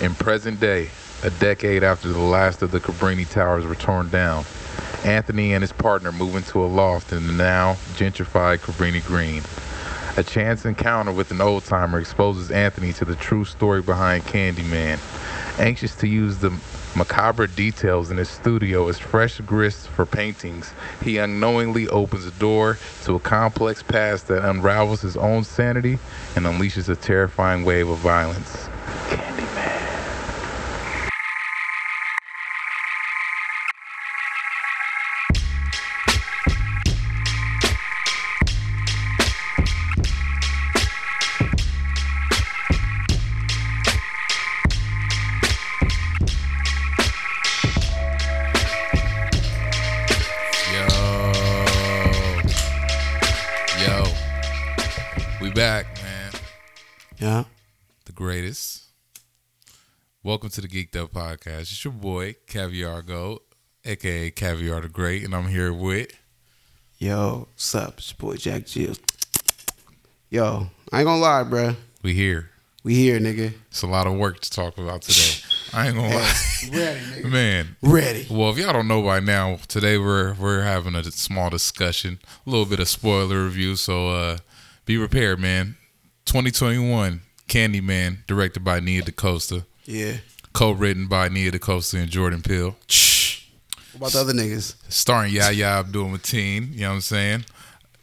In present day, a decade after the last of the Cabrini Towers were torn down, Anthony and his partner move into a loft in the now gentrified Cabrini Green. A chance encounter with an old timer exposes Anthony to the true story behind Candyman. Anxious to use the macabre details in his studio as fresh grist for paintings, he unknowingly opens a door to a complex past that unravels his own sanity and unleashes a terrifying wave of violence. Welcome to the Geeked Up Podcast. It's your boy, Caviar Goat, aka Caviar the Great, and I'm here with Yo, what's up? It's your boy Jack Jill. Yo, I ain't gonna lie, bruh. we here. We here, nigga. It's a lot of work to talk about today. I ain't gonna lie. Ready, nigga. Man. Ready. Well, if y'all don't know by now, today we're we're having a small discussion, a little bit of spoiler review. So uh be prepared, man. 2021 Candyman, directed by Nia DaCosta, Yeah. co-written by Nia DaCosta and Jordan Peele, What about the other niggas? starring Yahya Abdul Mateen. You know what I'm saying?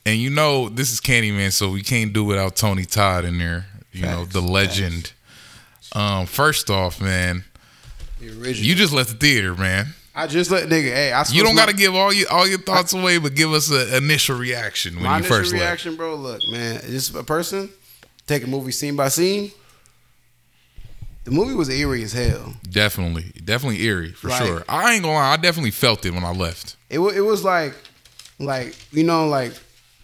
And you know this is Candyman, so we can't do without Tony Todd in there. You know the legend. Um, first off, man, The original. you just left the theater, man. I just let nigga. Hey, I You don't got to give all your all your thoughts away, but give us an initial reaction when my you initial first left. reaction, bro. Look, man, just a person take a movie scene by scene. The movie was eerie as hell. Definitely, definitely eerie for Like- sure. I ain't gonna lie, I definitely felt it when I left. It it was like, like you know, like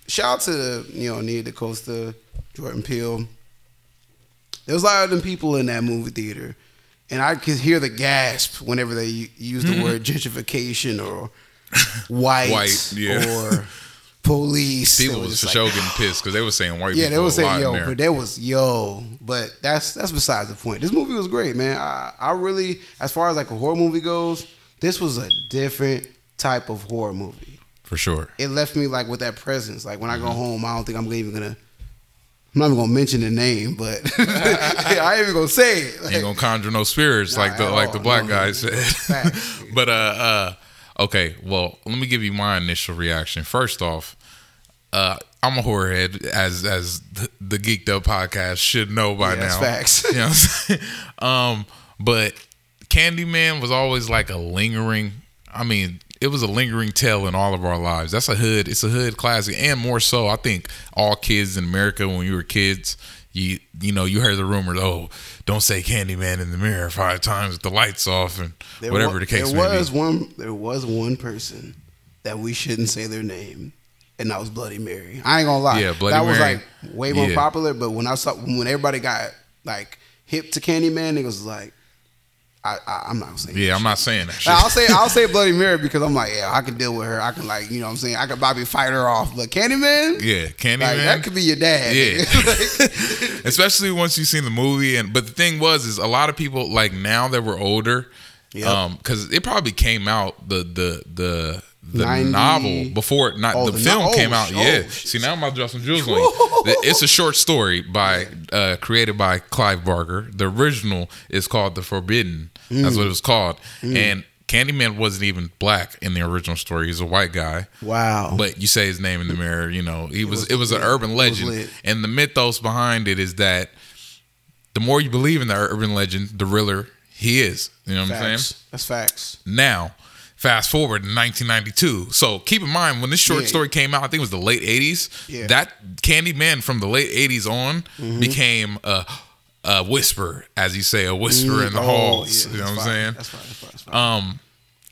shout out to the you know Nia DaCosta, Jordan Peele. There was a lot of them people in that movie theater, and I could hear the gasp whenever they use the mm-hmm. word gentrification or white, White, yeah. or police. People was just for like, sure getting pissed because they were saying white people. yeah, people. they was lot saying yo, but there was yo, but that's that's besides the point. This movie was great, man. I I really, as far as like a horror movie goes, this was a different type of horror movie for sure. it left me like with that presence. Like when I Mm-hmm. go home, I don't think I'm even gonna. I'm not even gonna mention the name, but I ain't even gonna say it. Like, Ain't gonna conjure no spirits Nah, like the like all. the black No, guy said. but uh uh okay, well let me give you my initial reaction. First off, uh I'm a horror head as as the, the Geeked Up podcast should know by Yeah, now. facts. You know what I'm saying? Um, but Candyman was always like a lingering. I mean, it was a lingering tale in all of our lives. That's a hood. It's a hood classic, and more so, I think all kids in America when you were kids, you you know you heard the rumors. Oh, don't say Candyman in the mirror five times with the lights off and there whatever the case There may was be. one. There was one person that we shouldn't say their name, and that was Bloody Mary. I ain't gonna lie. Yeah, Bloody that was like way more Yeah. popular. But when I saw when everybody got like hip to Candyman, it was like, I, I I'm not gonna. Yeah, I'm not saying that. Shit. I'll say I'll say Bloody Mary because I'm like, yeah, I can deal with her. I can like, you know what I'm saying? I could probably fight her off. But Candyman? yeah, Candyman. Like that could be your dad. Yeah. Like, especially once you've seen the movie and but the thing was is a lot of people like now that we're older Yep. um because it probably came out the the the the 90 novel before not Oh, the, the film no- oh, came out sh- yeah oh, see now i'm about to drop some jewels on you it's a short story by uh created by clive barker the original is called the forbidden that's Mm. what it was called and candyman wasn't even black in the original story he's a white guy wow. but you say his name in the mirror, you know, he was, was it was an urban legend. And the mythos behind it is that the more you believe in the urban legend, the realer he is. You know what I'm saying? That's facts. Now, fast forward in 1992. So keep in mind when this short Yeah. story came out, I think it was the late 80s. Yeah. Mm-hmm. That Candyman from the late 80s on became a, a whisper, as you say, a whisper in the Oh, halls. yeah, you know what I'm saying? That's fine. That's fine. That's fine. Um,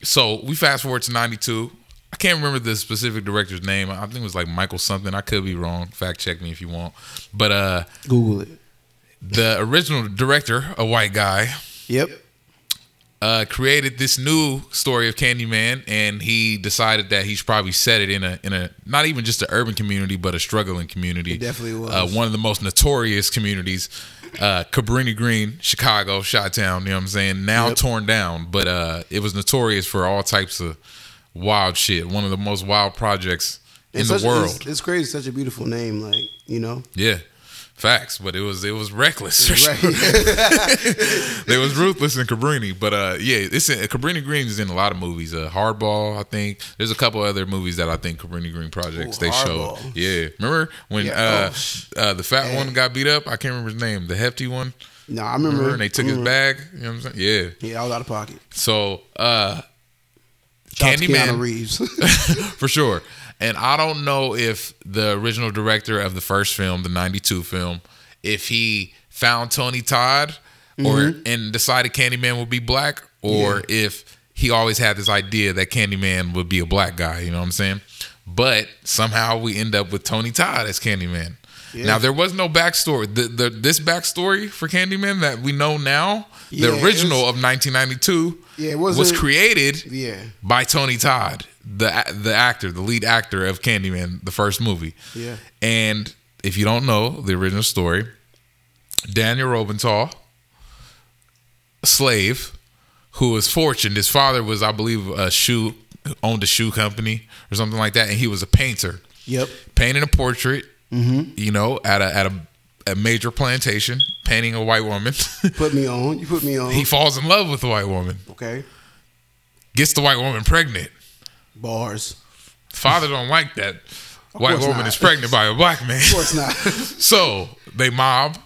so we fast forward to '92. I can't remember the specific director's name. I think it was like Michael something. I could be wrong. Fact check me if you want. But uh, Google it. the original director, a white guy, Yep. Uh, created this new story of Candyman, and he decided that he should probably set it in a in a not even just an urban community, but a struggling community. It definitely was. uh, one of the most notorious communities. Uh, Cabrini Green, Chicago, Chi-Town, you know what I'm saying? Now Yep. torn down, but uh, it was notorious for all types of wild shit. One of the most wild projects in It's the such- world. It's, it's crazy, such a beautiful name, like you know. Yeah, facts. But it was it was reckless. Right. they was ruthless in Cabrini. But uh, yeah, it's in, Cabrini Green is in a lot of movies. Uh, Hardball, I think. There's a couple other movies that I think Cabrini Green projects Ooh, they Hardball. showed. Yeah, remember when Yeah, uh, oh, uh, the fat man. one got beat up? I can't remember his name. The hefty one. no, I remember. Remember? And they took his Mhm. bag. You know what I'm saying? Yeah. Yeah, I was out of pocket. So uh, Shout out to Keanu Candyman Reeves. for sure. And I don't know if the original director of the first film, the '92 film, if he found Tony Todd or mm-hmm. and decided Candyman would be black, or if he always had this idea that Candyman would be a black guy. You know what I'm saying? But somehow we end up with Tony Todd as Candyman. Yeah. Now there was no backstory. The, the this backstory for Candyman that we know now, Yeah, the original was- of 1992, Yeah, it was wasn't- created yeah, by Tony Todd, the the actor, the lead actor of Candyman, the first movie. Yeah. And if you don't know the original story, Daniel Robenthal, slave who was fortunate. His father was, I believe, a shoe owned a shoe company or something like that, and he was a painter, yep. painting a portrait. Mm-hmm. You know, at a at a, a major plantation, painting a white woman. Put me on. You put me on. he falls in love with the white woman, okay. gets the white woman pregnant. Bars. Father don't like that white woman not. is pregnant by a black man. Of course not. so they mob,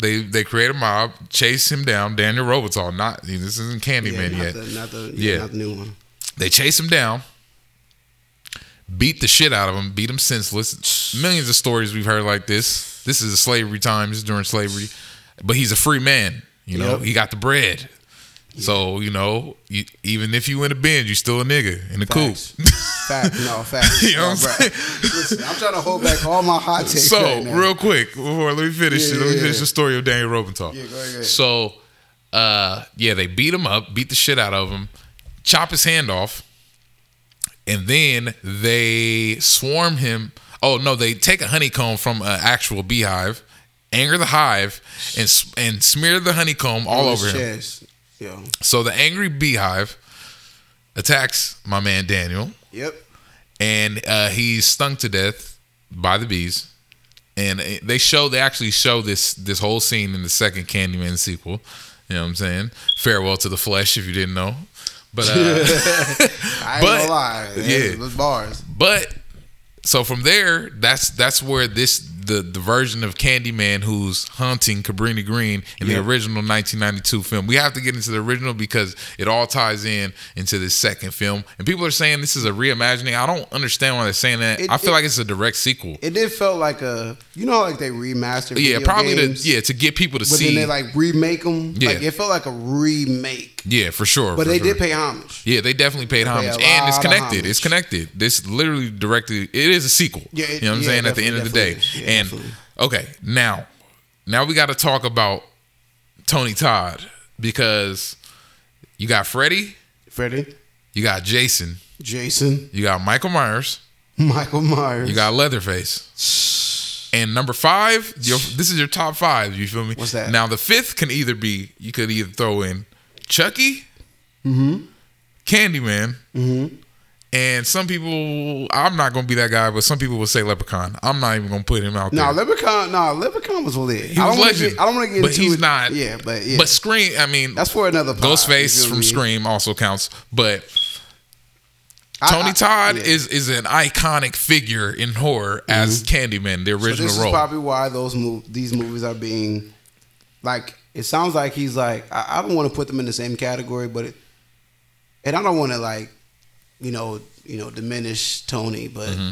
they they create a mob, chase him down. Daniel Robitaille, not this isn't Candyman not yet. The, not the yeah, Yeah. not the new one. They chase him down, beat the shit out of him, beat him senseless. Millions of stories we've heard like this. This is a slavery times during slavery, but he's a free man. You know, Yep. he got the bread. So you know, you, even if you in a binge, you still a nigga in the coop. Fact. No, facts. You know No, what I'm bruh. Listen, I'm trying to hold back all my hot takes. So right real quick before let me finish Yeah, let me finish yeah. the story of Daniel Robenthal. Yeah, go ahead. So uh yeah, they beat him up, beat the shit out of him, chop his hand off, and then they swarm him. Oh no, they take a honeycomb from an actual beehive, anger the hive, and and smear the honeycomb all over him. chest. So the angry beehive attacks my man Daniel Yep. and uh, he's stung to death by the bees. And they show they actually show this this whole scene in the second Candyman sequel. You know what I'm saying? Farewell to the flesh, if you didn't know. But uh, I ain't But- gonna lie. yeah. Those bars. but so from there, that's that's where this the the version of Candyman who's hunting Cabrini Green in Yeah. the original 1992 film. We have to get into the original because it all ties in into this second film. And people are saying this is a reimagining. I don't understand why they're saying that. It- I feel it- like it's a direct sequel. It did felt like a you know like they remastered. yeah, probably to yeah to get people to But see. then they like remake them. Yeah. Like it felt like a remake. Yeah, for sure. But for they sure. did pay homage. Yeah, they definitely paid pay homage, and it's connected. It's connected. This literally directly. It is a sequel. Yeah, it- you know what I'm yeah, saying. At the end of the day, definitely, definitely is. Yeah, and definitely. okay, now, now we got to talk about Tony Todd because you got Freddie, Freddie, you got Jason, Jason, you got Michael Myers, Michael Myers. you got Leatherface, and number five. Your, this is your top five. You feel me? What's that? Now the fifth can either be you could either throw in Chucky, Mm-hmm. Candyman. Mm-hmm. And some people, I'm not gonna be that guy, but some people will say Leprechaun. I'm not even gonna put him out there. No, there. Leprechaun. No, Leprechaun was lit. He I was legend. Get, I don't want to get but into he's it. not. Yeah, but yeah. But Scream. I mean, that's for another. Pod, Ghostface from? Scream also counts. But I- Tony I- Todd yeah. is is an iconic figure in horror as Candyman, the Mm-hmm. So original this role. is probably why those mov- these movies are being like. It sounds like he's like. I, I don't want to put them in the same category, but it, and I don't want to like, you know, you know, diminish Tony, but Mm-hmm.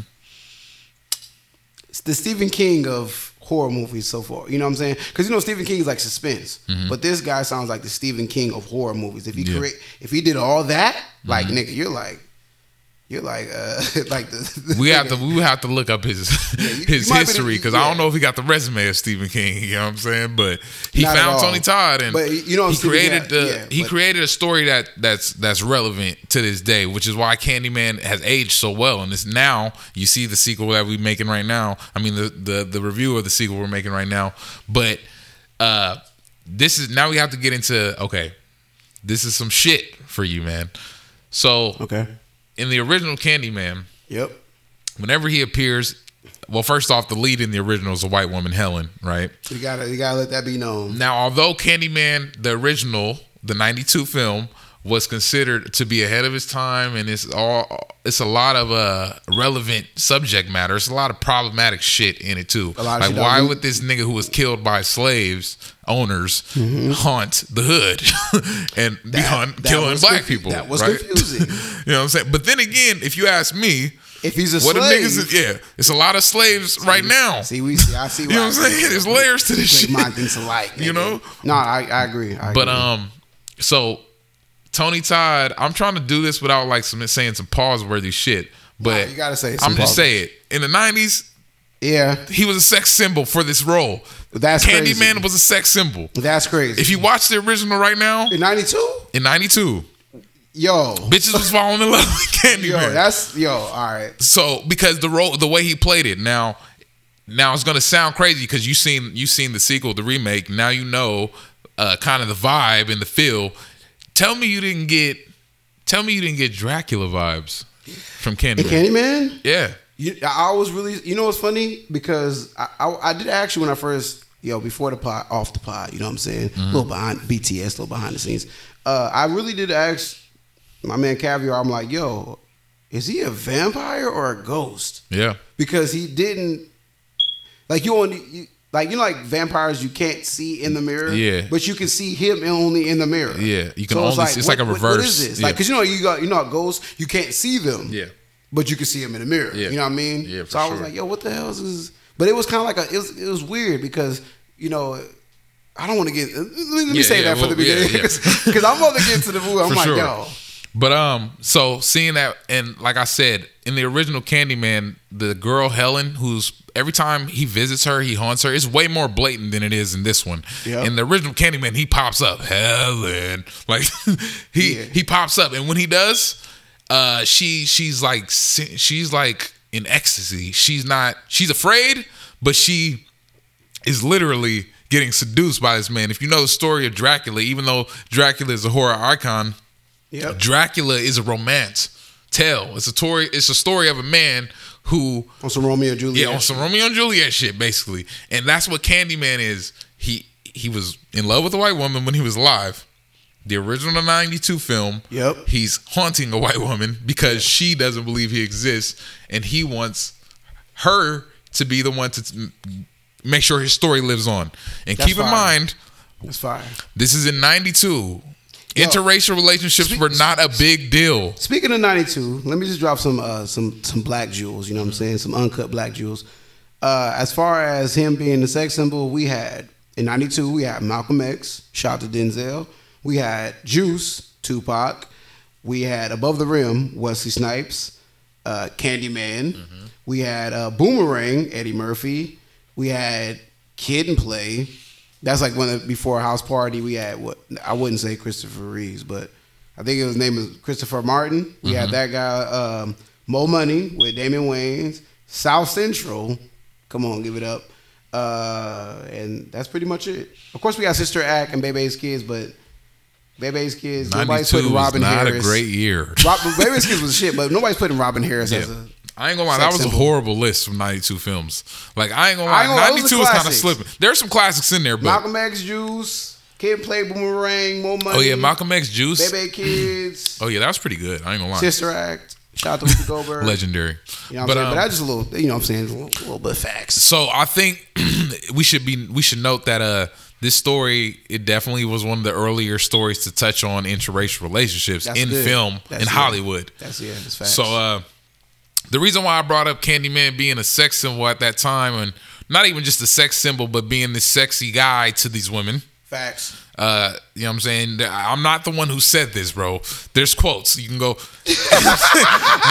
it's the Stephen King of horror movies so far. You know what I'm saying? Because you know Stephen King is like suspense, but this guy sounds like the Stephen King of horror movies. If he Mm-hmm. Yeah. Mm-hmm. create, if he did all that, like nigga, you're like. You're like, uh, like the, the We have to we have to look up his you- his you might be the- history because I don't know if he got the resume of Stephen King. You know what I'm saying? But he Not found. Tony Todd and But you know he Stephen created King- the yeah, he but- created a story that that's that's relevant to this day, which is why Candyman has aged so well. And it's now you see the sequel that we're making right now. I mean the the the review of the sequel we're making right now. But uh this is now we have to get into okay, this is some shit for you, man. So Okay. In the original Candyman, Yep. whenever he appears, well, first off, the lead in the original is a white woman, Helen, right? You gotta you gotta let that be known. Now, although Candyman, the original, the '92 film, was considered to be ahead of its time, and it's all it's a lot of uh relevant subject matter. It's a lot of problematic shit in it too. A lot like, why would this nigga who was killed by slaves owners Mm-hmm. haunt the hood and be hunt, killing black people? that was right? confusing. you know what I'm saying? But then again, if you ask me, If he's a what the slave, niggas? Yeah, it's a lot of slaves right now. See, we see. I see. you know what I'm saying? There's layers to this shit. mind things alike. You know? No, I, I agree. I But agree. um, so Tony Todd, I'm trying to do this without like some saying some pause worthy shit. But Nah, you gotta say I'm just saying in the '90s, yeah, he was a sex symbol for this role. That's crazy. Candyman was a sex symbol. that's crazy. If you watch the original right now in '92, in '92, yo, bitches was falling in love with Candyman. yo, that's yo. All right, so because the role the way he played it now now it's gonna sound crazy because you seen you seen the sequel the remake now you know uh kind of the vibe and the feel tell me you didn't get tell me you didn't get dracula vibes from and candyman Candyman. yeah You, I was really, you know, what's funny because I, I, I did actually when I first, yo, before the pod, off the pod. You know what I'm saying? Mm-hmm. A little behind BTS, a little behind the scenes. Uh, I really did ask my man Caviar. I'm like, yo, is he a vampire or a ghost? yeah Because he didn't, like you only, you, like you know, like vampires you can't see in the mirror. Yeah. But you can see him only in the mirror. Yeah, you can only see- it's like a what- What reverse, is this? yeah. Like, cause you know you got you know ghosts you can't see them yeah but you can see him in the mirror. Yeah. You know what I mean? Yeah, so I was sure. like, yo, what the hell is this? But it was kind of like a, it was, it was weird because, you know, I don't want to get, let me, let me say that for the well, beginning. Because I'm about to get to the movie. I'm For like, sure. yo, But um, so seeing that, and like I said, in the original Candyman, the girl Helen, who's every time he visits her, he haunts her. It's way more blatant than it is in this one. Yeah. In the original Candyman, he pops up, Helen, like he Yeah. he pops up, and when he does, uh, she she's like she's like in ecstasy. She's not she's afraid, but she is literally getting seduced by this man. If you know the story of Dracula, even though Dracula is a horror icon, yep. Dracula is a romance tale. It's a story. It's a story of a man who, On some Romeo and Juliet. yeah, on some Romeo and Juliet shit, basically. And that's what Candyman is. He he was in love with a white woman when he was alive. The original '92 film. Yep. He's haunting a white woman because she doesn't believe he exists, and he wants her to be the one to t- make sure his story lives on. And That's keep in mind, That's fire. this is in '92. Interracial relationships speak- were not a big deal. Speaking of 92, let me just drop some uh, some some black jewels, you know what I'm saying? Some uncut black jewels. Uh, as far as him being the sex symbol, we had in 92, we had Malcolm X, shout out to Denzel. We had Juice, Tupac. We had Above the Rim, Wesley Snipes, uh, Candyman. We had uh, Boomerang, Eddie Murphy. We had Kid and Play. That's like when before House Party we had what I wouldn't say Christopher Reeves, but I think his name is Christopher Martin. We had that guy, um, Mo Money with Damon Wayans, South Central. Come on, give it up. Uh, and that's pretty much it. Of course, we got Sister Act and Bebe's Kids, but Bebe's Kids, nobody's putting Robin not Harris. a great year. Rob, Bebe's Kids was shit, but nobody's putting Robin Harris as a. I ain't gonna lie, that was symbol. a horrible list from '92 films. Like I ain't gonna lie, ain't gonna lie, those are '92 is kind of slipping. There's some classics in there, but Malcolm X Juice, Kid Play Boomerang, Mo Money. oh yeah, Malcolm X Juice. Bebe Kids, Oh yeah, that was pretty good. I ain't gonna lie, Sister Act. Shout out to Whoopi Goldberg. legendary. You know what I'm but saying? um, but that's just a little, you know what I'm saying? A little, a little bit of facts. so I think we should be we should note that uh this story it definitely was one of the earlier stories to touch on interracial relationships That's in good. film That's in it. Hollywood. That's yeah, that's facts. So uh the reason why I brought up Candyman being a sex symbol at that time and not even just a sex symbol but being this sexy guy to these women facts. Uh, you know what I'm saying? I'm not the one who said this, bro. There's quotes. You can go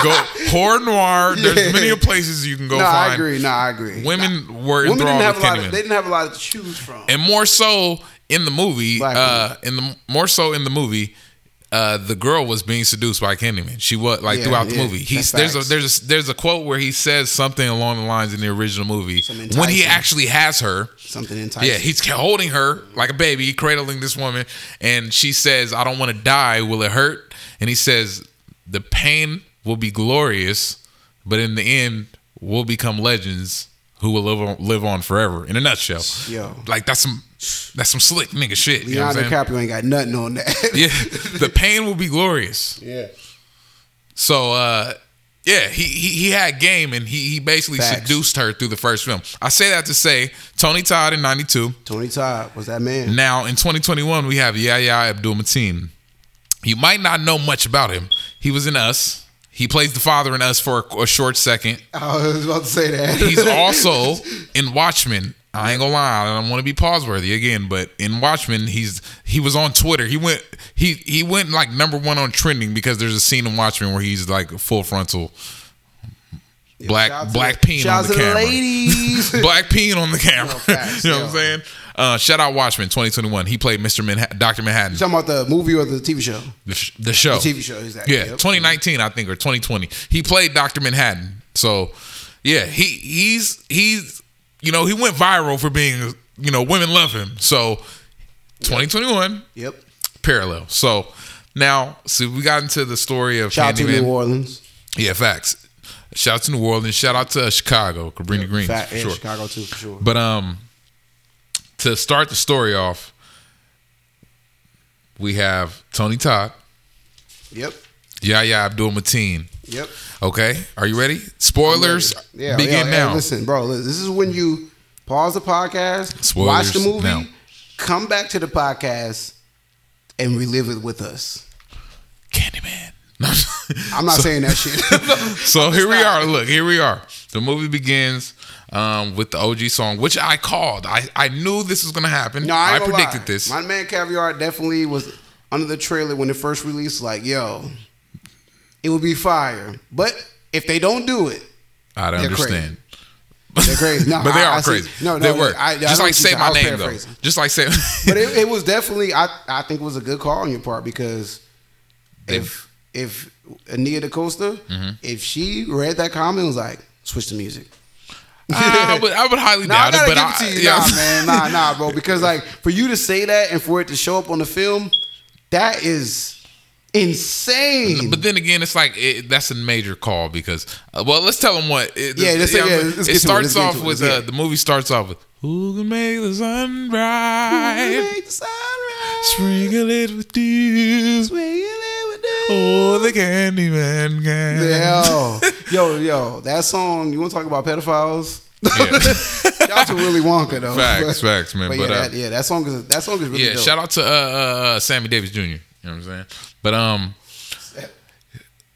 go horror noir. There's Yeah. many places you can go No, find. I agree. No, I agree. Women were Women didn't enthralled have with a lot. Of, they didn't have a lot to choose from. and more so in the movie uh in the more so in the movie uh the girl was being seduced by Candyman. She was like Yeah, throughout the yeah, movie. He's there's a there's a there's a quote where he says something along the lines in the original movie when he actually has her. Something enticing. Yeah, he's holding her like a baby, cradling this woman, and she says, "I don't want to die. Will it hurt?" And he says, "The pain will be glorious, but in the end, we'll become legends who will live on, live on forever." In a nutshell, Yo. like that's some that's some slick nigga shit. You know Leonardo? DiCaprio ain't got nothing on that. Yeah, the pain will be glorious. yeah. So, uh, yeah, he, he he had game, and he he basically Facts. seduced her through the first film. I say that to say Tony Todd in '92. Tony Todd was that man. Now in 2021, we have Yahya Abdul Mateen. You might not know much about him. He was in Us. He plays the father in Us for a, a short second. I was about to say that. He's also in Watchmen. I ain't gonna lie, I don't want to be pause worthy again, but in Watchmen, he's he was on Twitter. He went he he went like number one on trending because there's a scene in Watchmen where he's like full frontal black black peen on the camera. ladies. black peen on the camera. You know what. I'm saying? Uh, shout out Watchmen 2021. He played Mr. Manhattan, Dr. Manhattan. You talking about the movie or the TV show? The, sh- the show. The TV show, exactly. Yeah, Yep. 2019, I think, or 2020. He played Dr. Manhattan. So, yeah, he he's he's you know he went viral for being you know women love him. So, 2021 Yep. parallel. So now, see, we got into the story of Shout out to New Orleans. Yeah, facts. Shout out to New Orleans. Shout out to Chicago, Cabrini Green, Fat, for sure. Chicago too, for sure. But um, to start the story off, we have Tony Todd, yep. Yahya Abdul Mateen. Yep. Okay, are you ready? Spoilers Yeah, begin yeah, now. Hey, listen, bro. This is when you pause the podcast, Spoilers watch the movie, now. come back to the podcast, and relive it with us. Candyman. I'm not So- saying that shit. so here we are. Look, here we are. The movie begins um, with the OG song, which I called. I, I knew this was gonna happen. no, I, I predicted lie. this. My man Caviar definitely was under the trailer when it first released. Like, yo, it would be fire. But if they don't do it, I understand. they're crazy. No, but they are I see- crazy. No, no, they were. I- Just like say my name though. Just like say. but it, it was definitely I, I think it was a good call on your part because if if Nia DaCosta Mm-hmm. if she read that comment was like switch the music. I would, I would highly Nah, I doubt it, gotta but give I, it to you. yeah. Nah, man, nah, nah, bro. Because like for you to say that and for it to show up on the film, that is insane. But then again, it's like it, that's a major call because uh, well, let's tell them what. It, Yeah, yeah, saying? let's it it, starts off it, with uh, the movie starts off with "Who can make the sun bright, Make the sunrise, sprinkle it with dew, swing it with the- oh the Candyman can." Yo, yo, yo, that song. You want to talk about pedophiles? Yeah. Shout out to Willy Wonka though. Facts, facts, man. But, But, yeah, uh, that, yeah, that song is that song is really yeah, dope. shout out to uh, uh, uh, Sammy Davis Jr. You know what I'm saying? But um,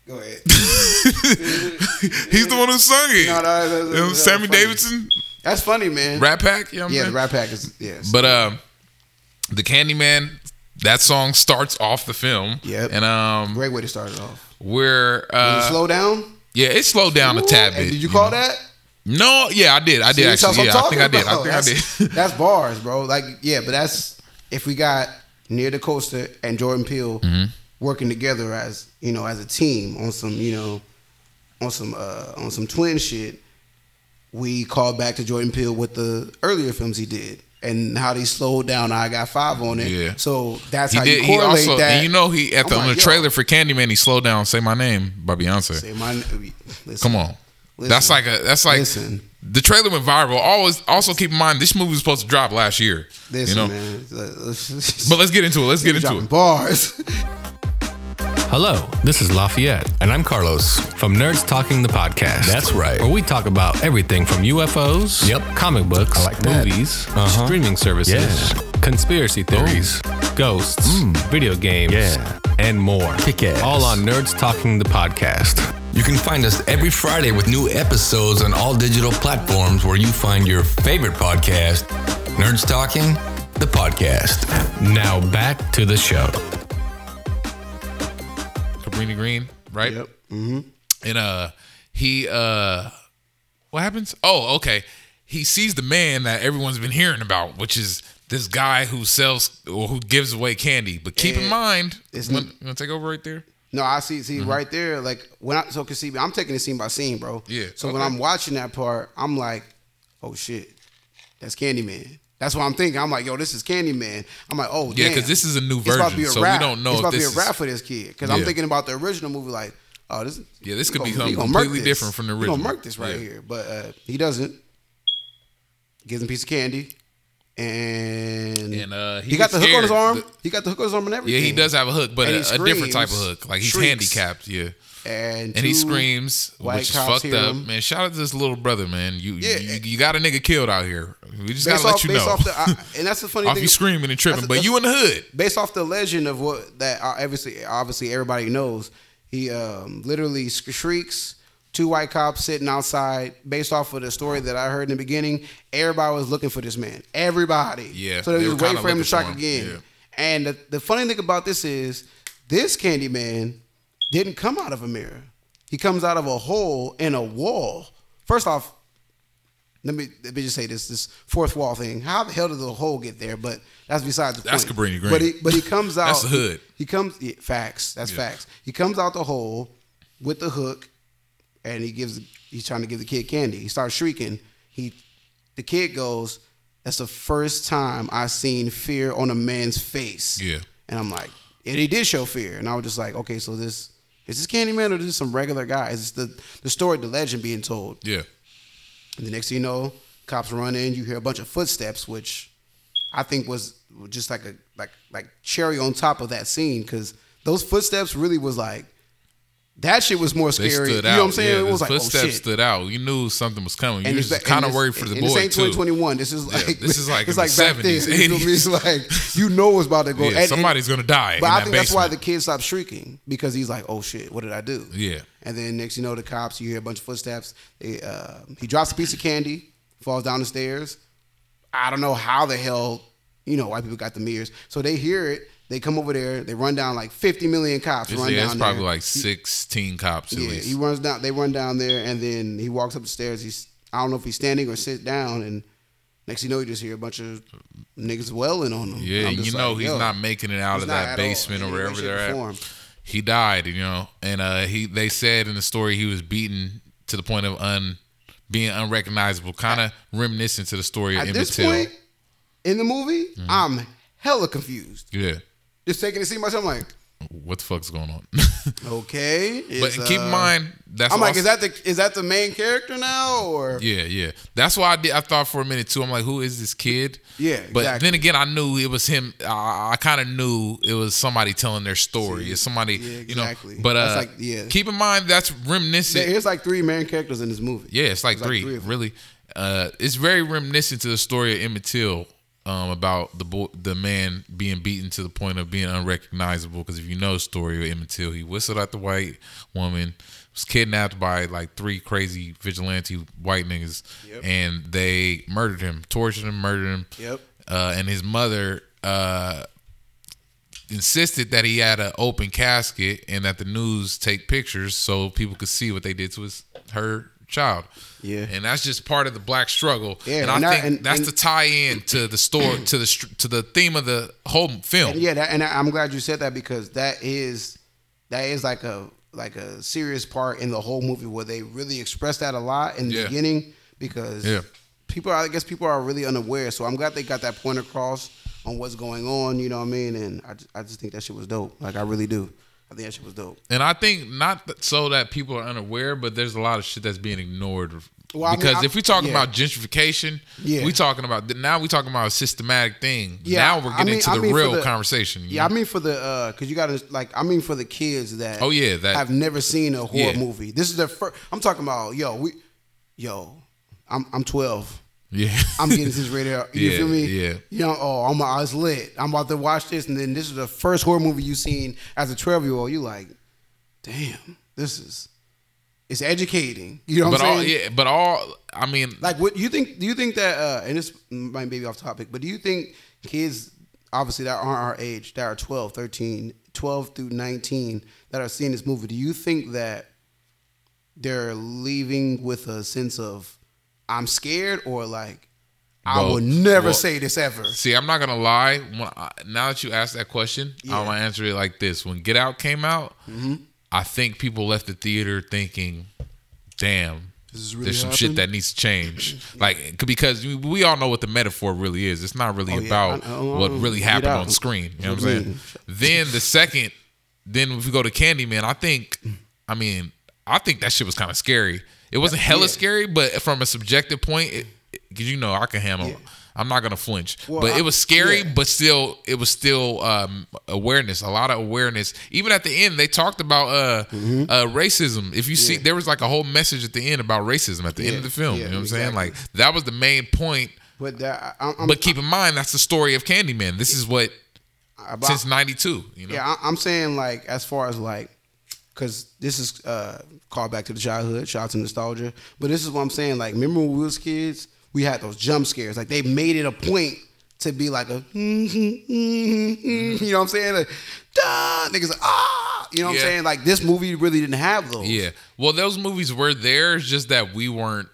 Go ahead. he's the one who sung it. No, no, You know, Sammy funny. Davidson, That's funny, man. Rat Pack. You know yeah, the Rat Pack is yes. But um, the Candyman, that song starts off the film. Yep. And um, great way to start it off. we're uh, slow down? yeah, it slowed down a tad bit. did you call know? that? No, yeah, I did. I did See, that's actually. Yeah, I think I did. I think I did. That's bars, bro. Like, yeah, but that's if we got Nia DaCosta and Jordan Peele Mm-hmm. working together as you know as a team on some you know on some uh on some twin shit. We called back to Jordan Peele with the earlier films he did and how they slowed down. I got five on it. Yeah. So that's He how did. you He also, that. and you know, he at the the like, yo, trailer for Candyman, he slowed down. Say my name by Beyonce. Say my, listen, Come on. Listen. that's like a. That's like Listen. the trailer went viral. Always. Also keep in mind, this movie was supposed to drop last year. Listen, you know. man. But let's get into it. Let's get into it. bars. Hello, this is Lafayette. And I'm Carlos. from Nerds Talking the Podcast. That's right. Where we talk about everything from UFOs, Yep. comic books, like movies, Uh-huh. streaming services, Yeah. conspiracy theories, ghosts, video games, Yeah. and more. Kick ass. All on Nerds Talking the Podcast. You can find us every Friday with new episodes on all digital platforms where you find your favorite podcast, Nerds Talking the podcast. Now back to the show. Cabrini Green, right? Yep. Mm-hmm. And uh he uh what happens? Oh, okay. He sees the man that everyone's been hearing about, which is this guy who sells or who gives away candy. But keep in mind, it's- you want, you want to take over right there? No, I see. See right there, like when I so can see, I'm taking it scene by scene, bro. Yeah, So when. I'm watching that part, I'm like, oh shit, that's Candyman. That's what I'm thinking. I'm like, yo, this is Candyman. I'm like, oh Yeah, because this is a new version, It's about to be a so we don't know It's about to be a is- rap for this kid because I'm thinking about the original movie, like, oh, this. Yeah, this could gonna- become he gonna murk completely different from the He original. gonna murk this right Yeah. here, but uh, he doesn't. Gives him a piece of candy, and And, uh, he, he got the hook on his arm. The- he got the hook on his arm and everything. Yeah, he does have a hook, but a, a different type of hook. Like he's shrieks. handicapped, yeah. And And he screams, which is fucked up. him. Man, shout out to this little brother, man. You Yeah. you, you got a nigga killed out here. We just based gotta let you based know. off the, I, and that's the funny off thing. you screaming and tripping, but you in the hood. based off the legend of what that uh, obviously obviously everybody knows, he um, literally shrieks. Two white cops sitting outside. Based off of the story that I heard in the beginning, everybody was looking for this man. Everybody. Yeah, So they, they was were waiting for him to strike him, again. yeah. And the, the funny thing about this is, this Candyman didn't come out of a mirror. He comes out of a hole in a wall. First off, let me let me just say this this fourth wall thing. How the hell did the hole get there? But that's besides the That's point. Cabrini Green. But he but he comes out. That's the hood. He, comes yeah, facts. That's Yeah. facts. He comes out the hole with the hook, and he gives. He's trying to give the kid candy. He starts shrieking. He, the kid goes. That's the first time I seen fear on a man's face. Yeah. And I'm like, and he did show fear, and I was just like, okay, so this is this Candyman or is this some regular guy? Is this the the story, the legend being told? Yeah. And the next thing you know, cops run in. You hear a bunch of footsteps, which I think was just like a like like cherry on top of that scene because those footsteps really was like that shit was more They scary. stood you out. know what I'm saying? Yeah, it was like oh footsteps shit. stood out. You knew something was coming. You And was it's- kind of worried for the and boy this ain't too. 2021. This is like this is like it's like back 70s, then. You? 80s. It's like you know what's about to go. Yeah, And- and- somebody's gonna die. But I that think that's why the kid stopped shrieking because he's like, "Oh shit, what did I do?" Yeah. And then next, you know, the cops. You hear a bunch of footsteps. They, uh, he drops a piece of candy, falls down the stairs. I don't know how the hell, you know, white people got the mirrors. So they hear it. They come over there. They run down like 50 million cops. It's, run yeah, down it's probably there. like sixteen cops at Yeah, least. he runs down. They run down there, and then he walks up the stairs. He's I don't know if he's standing or sit down, and next you know, you just hear a bunch of niggas wailing on him. yeah, you know like, he's not making it out of that basement or wherever they're at. He died, you know, and uh, he they said in the story he was beaten to the point of un being unrecognizable, kind of reminiscent to the story of At Emmett this Till. point in the movie, Mm-hmm. I'm hella confused. yeah, Just taking to see myself, I'm like, what the fuck's going on? okay. but keep in uh, mind that's I'm like, is that the is that the main character now or? Yeah, yeah. That's why I did. I thought for a minute too. I'm like, who is this kid? Yeah, But exactly. then again, I knew it was him. I, I kind of knew it was somebody telling their story. It's somebody, Yeah, you know. exactly. But uh, like- yeah. keep in mind that's reminiscent. There's like three main characters in this movie. Yeah, it's like It's like three, three of them. really. Uh, it's very reminiscent to the story of Emmett Till um, about the boy, the man being beaten to the point of being unrecognizable. Because if you know the story of Emmett Till, he whistled at the white woman, was kidnapped by like three crazy vigilante white niggas, Yep. and they murdered him, tortured him, murdered him. Yep. Uh, and his mother uh, insisted that he had an open casket and that the news take pictures so people could see what they did to his her child. Yeah. and that's just part of the black struggle. Yeah, and I and I- think and- that's and- the tie-in to the story, to the to the theme of the whole film. Yeah, that, and I'm glad you said that because that is that is like a like a serious part in the whole movie where they really express that a lot in the Yeah. beginning because Yeah. people are, I guess people are really unaware. So I'm glad they got that point across on what's going on. You know what I mean? And I just, I just think that shit was dope. Like I really do. I think that shit was dope. And I think not so that people are unaware, but there's a lot of shit that's being ignored. Well, I mean, because I- if we talking yeah. about gentrification, Yeah. we talking about now we talking about a systematic thing. Yeah, now we're I getting mean- into I the mean real the- conversation. Yeah, I mean for the uh, cause you gotta like I mean for the kids that Oh, yeah, that- have never seen a horror Yeah. movie. This is their first. I'm talking about yo we, yo, I'm I'm 12. yeah. I'm getting this rated R. You Yeah, feel me? yeah. You know, oh, I'm I was lit. I'm about to watch this, and then this is the first horror movie you seen as a 12 year old. You like, damn, this is it's educating. You know what but I'm all saying? yeah, but all I mean, Like, what you think? Do you think that? Uh, and this might be off topic, but do you think kids obviously that aren't our age, that are 12, 13, 12 through 19 that are seeing this movie, do you think that they're leaving with a sense of I'm scared or like I would never Well, say this ever? See, I'm not gonna lie. When I, now that you asked that question, Yeah. I'm gonna answer it like this: When Get Out came out, Mm-hmm. I think people left the theater thinking, "Damn, really there's some happening? shit that needs to change." like because we- all know what the metaphor really is. It's not really Oh, yeah. about I know. what really happened on screen. You know what I'm What do you saying? Then the second, then if we go to Candyman, I think, I mean, I think that shit was kind of scary. It wasn't hella Yeah. scary, but from a subjective point, because you know I can handle. Yeah. I'm not gonna flinch, Well, but I- it was scary. yeah. But still, it was still um, awareness. A lot of awareness. Even at the end, they talked about uh, Mm-hmm. uh, racism. If you see, there was like a whole message at the end about racism at the end of the film. yeah, you know what I'm saying? Like that was the main point. But that, I, I'm, But keep in mind, that's the story of Candyman. This is what about, since '92. You know, Yeah, I, I'm saying like as far as like, because this is uh called back to the childhood, shout out to nostalgia. But this is what I'm saying. Like, remember when we was kids, we had those jump scares. Like they made it a point to be like a, you know what I'm saying? Like, Duh, niggas like, ah, you know what Yeah. I'm saying? Like this movie really didn't have those. Yeah. Well, those movies were there. It's just that we weren't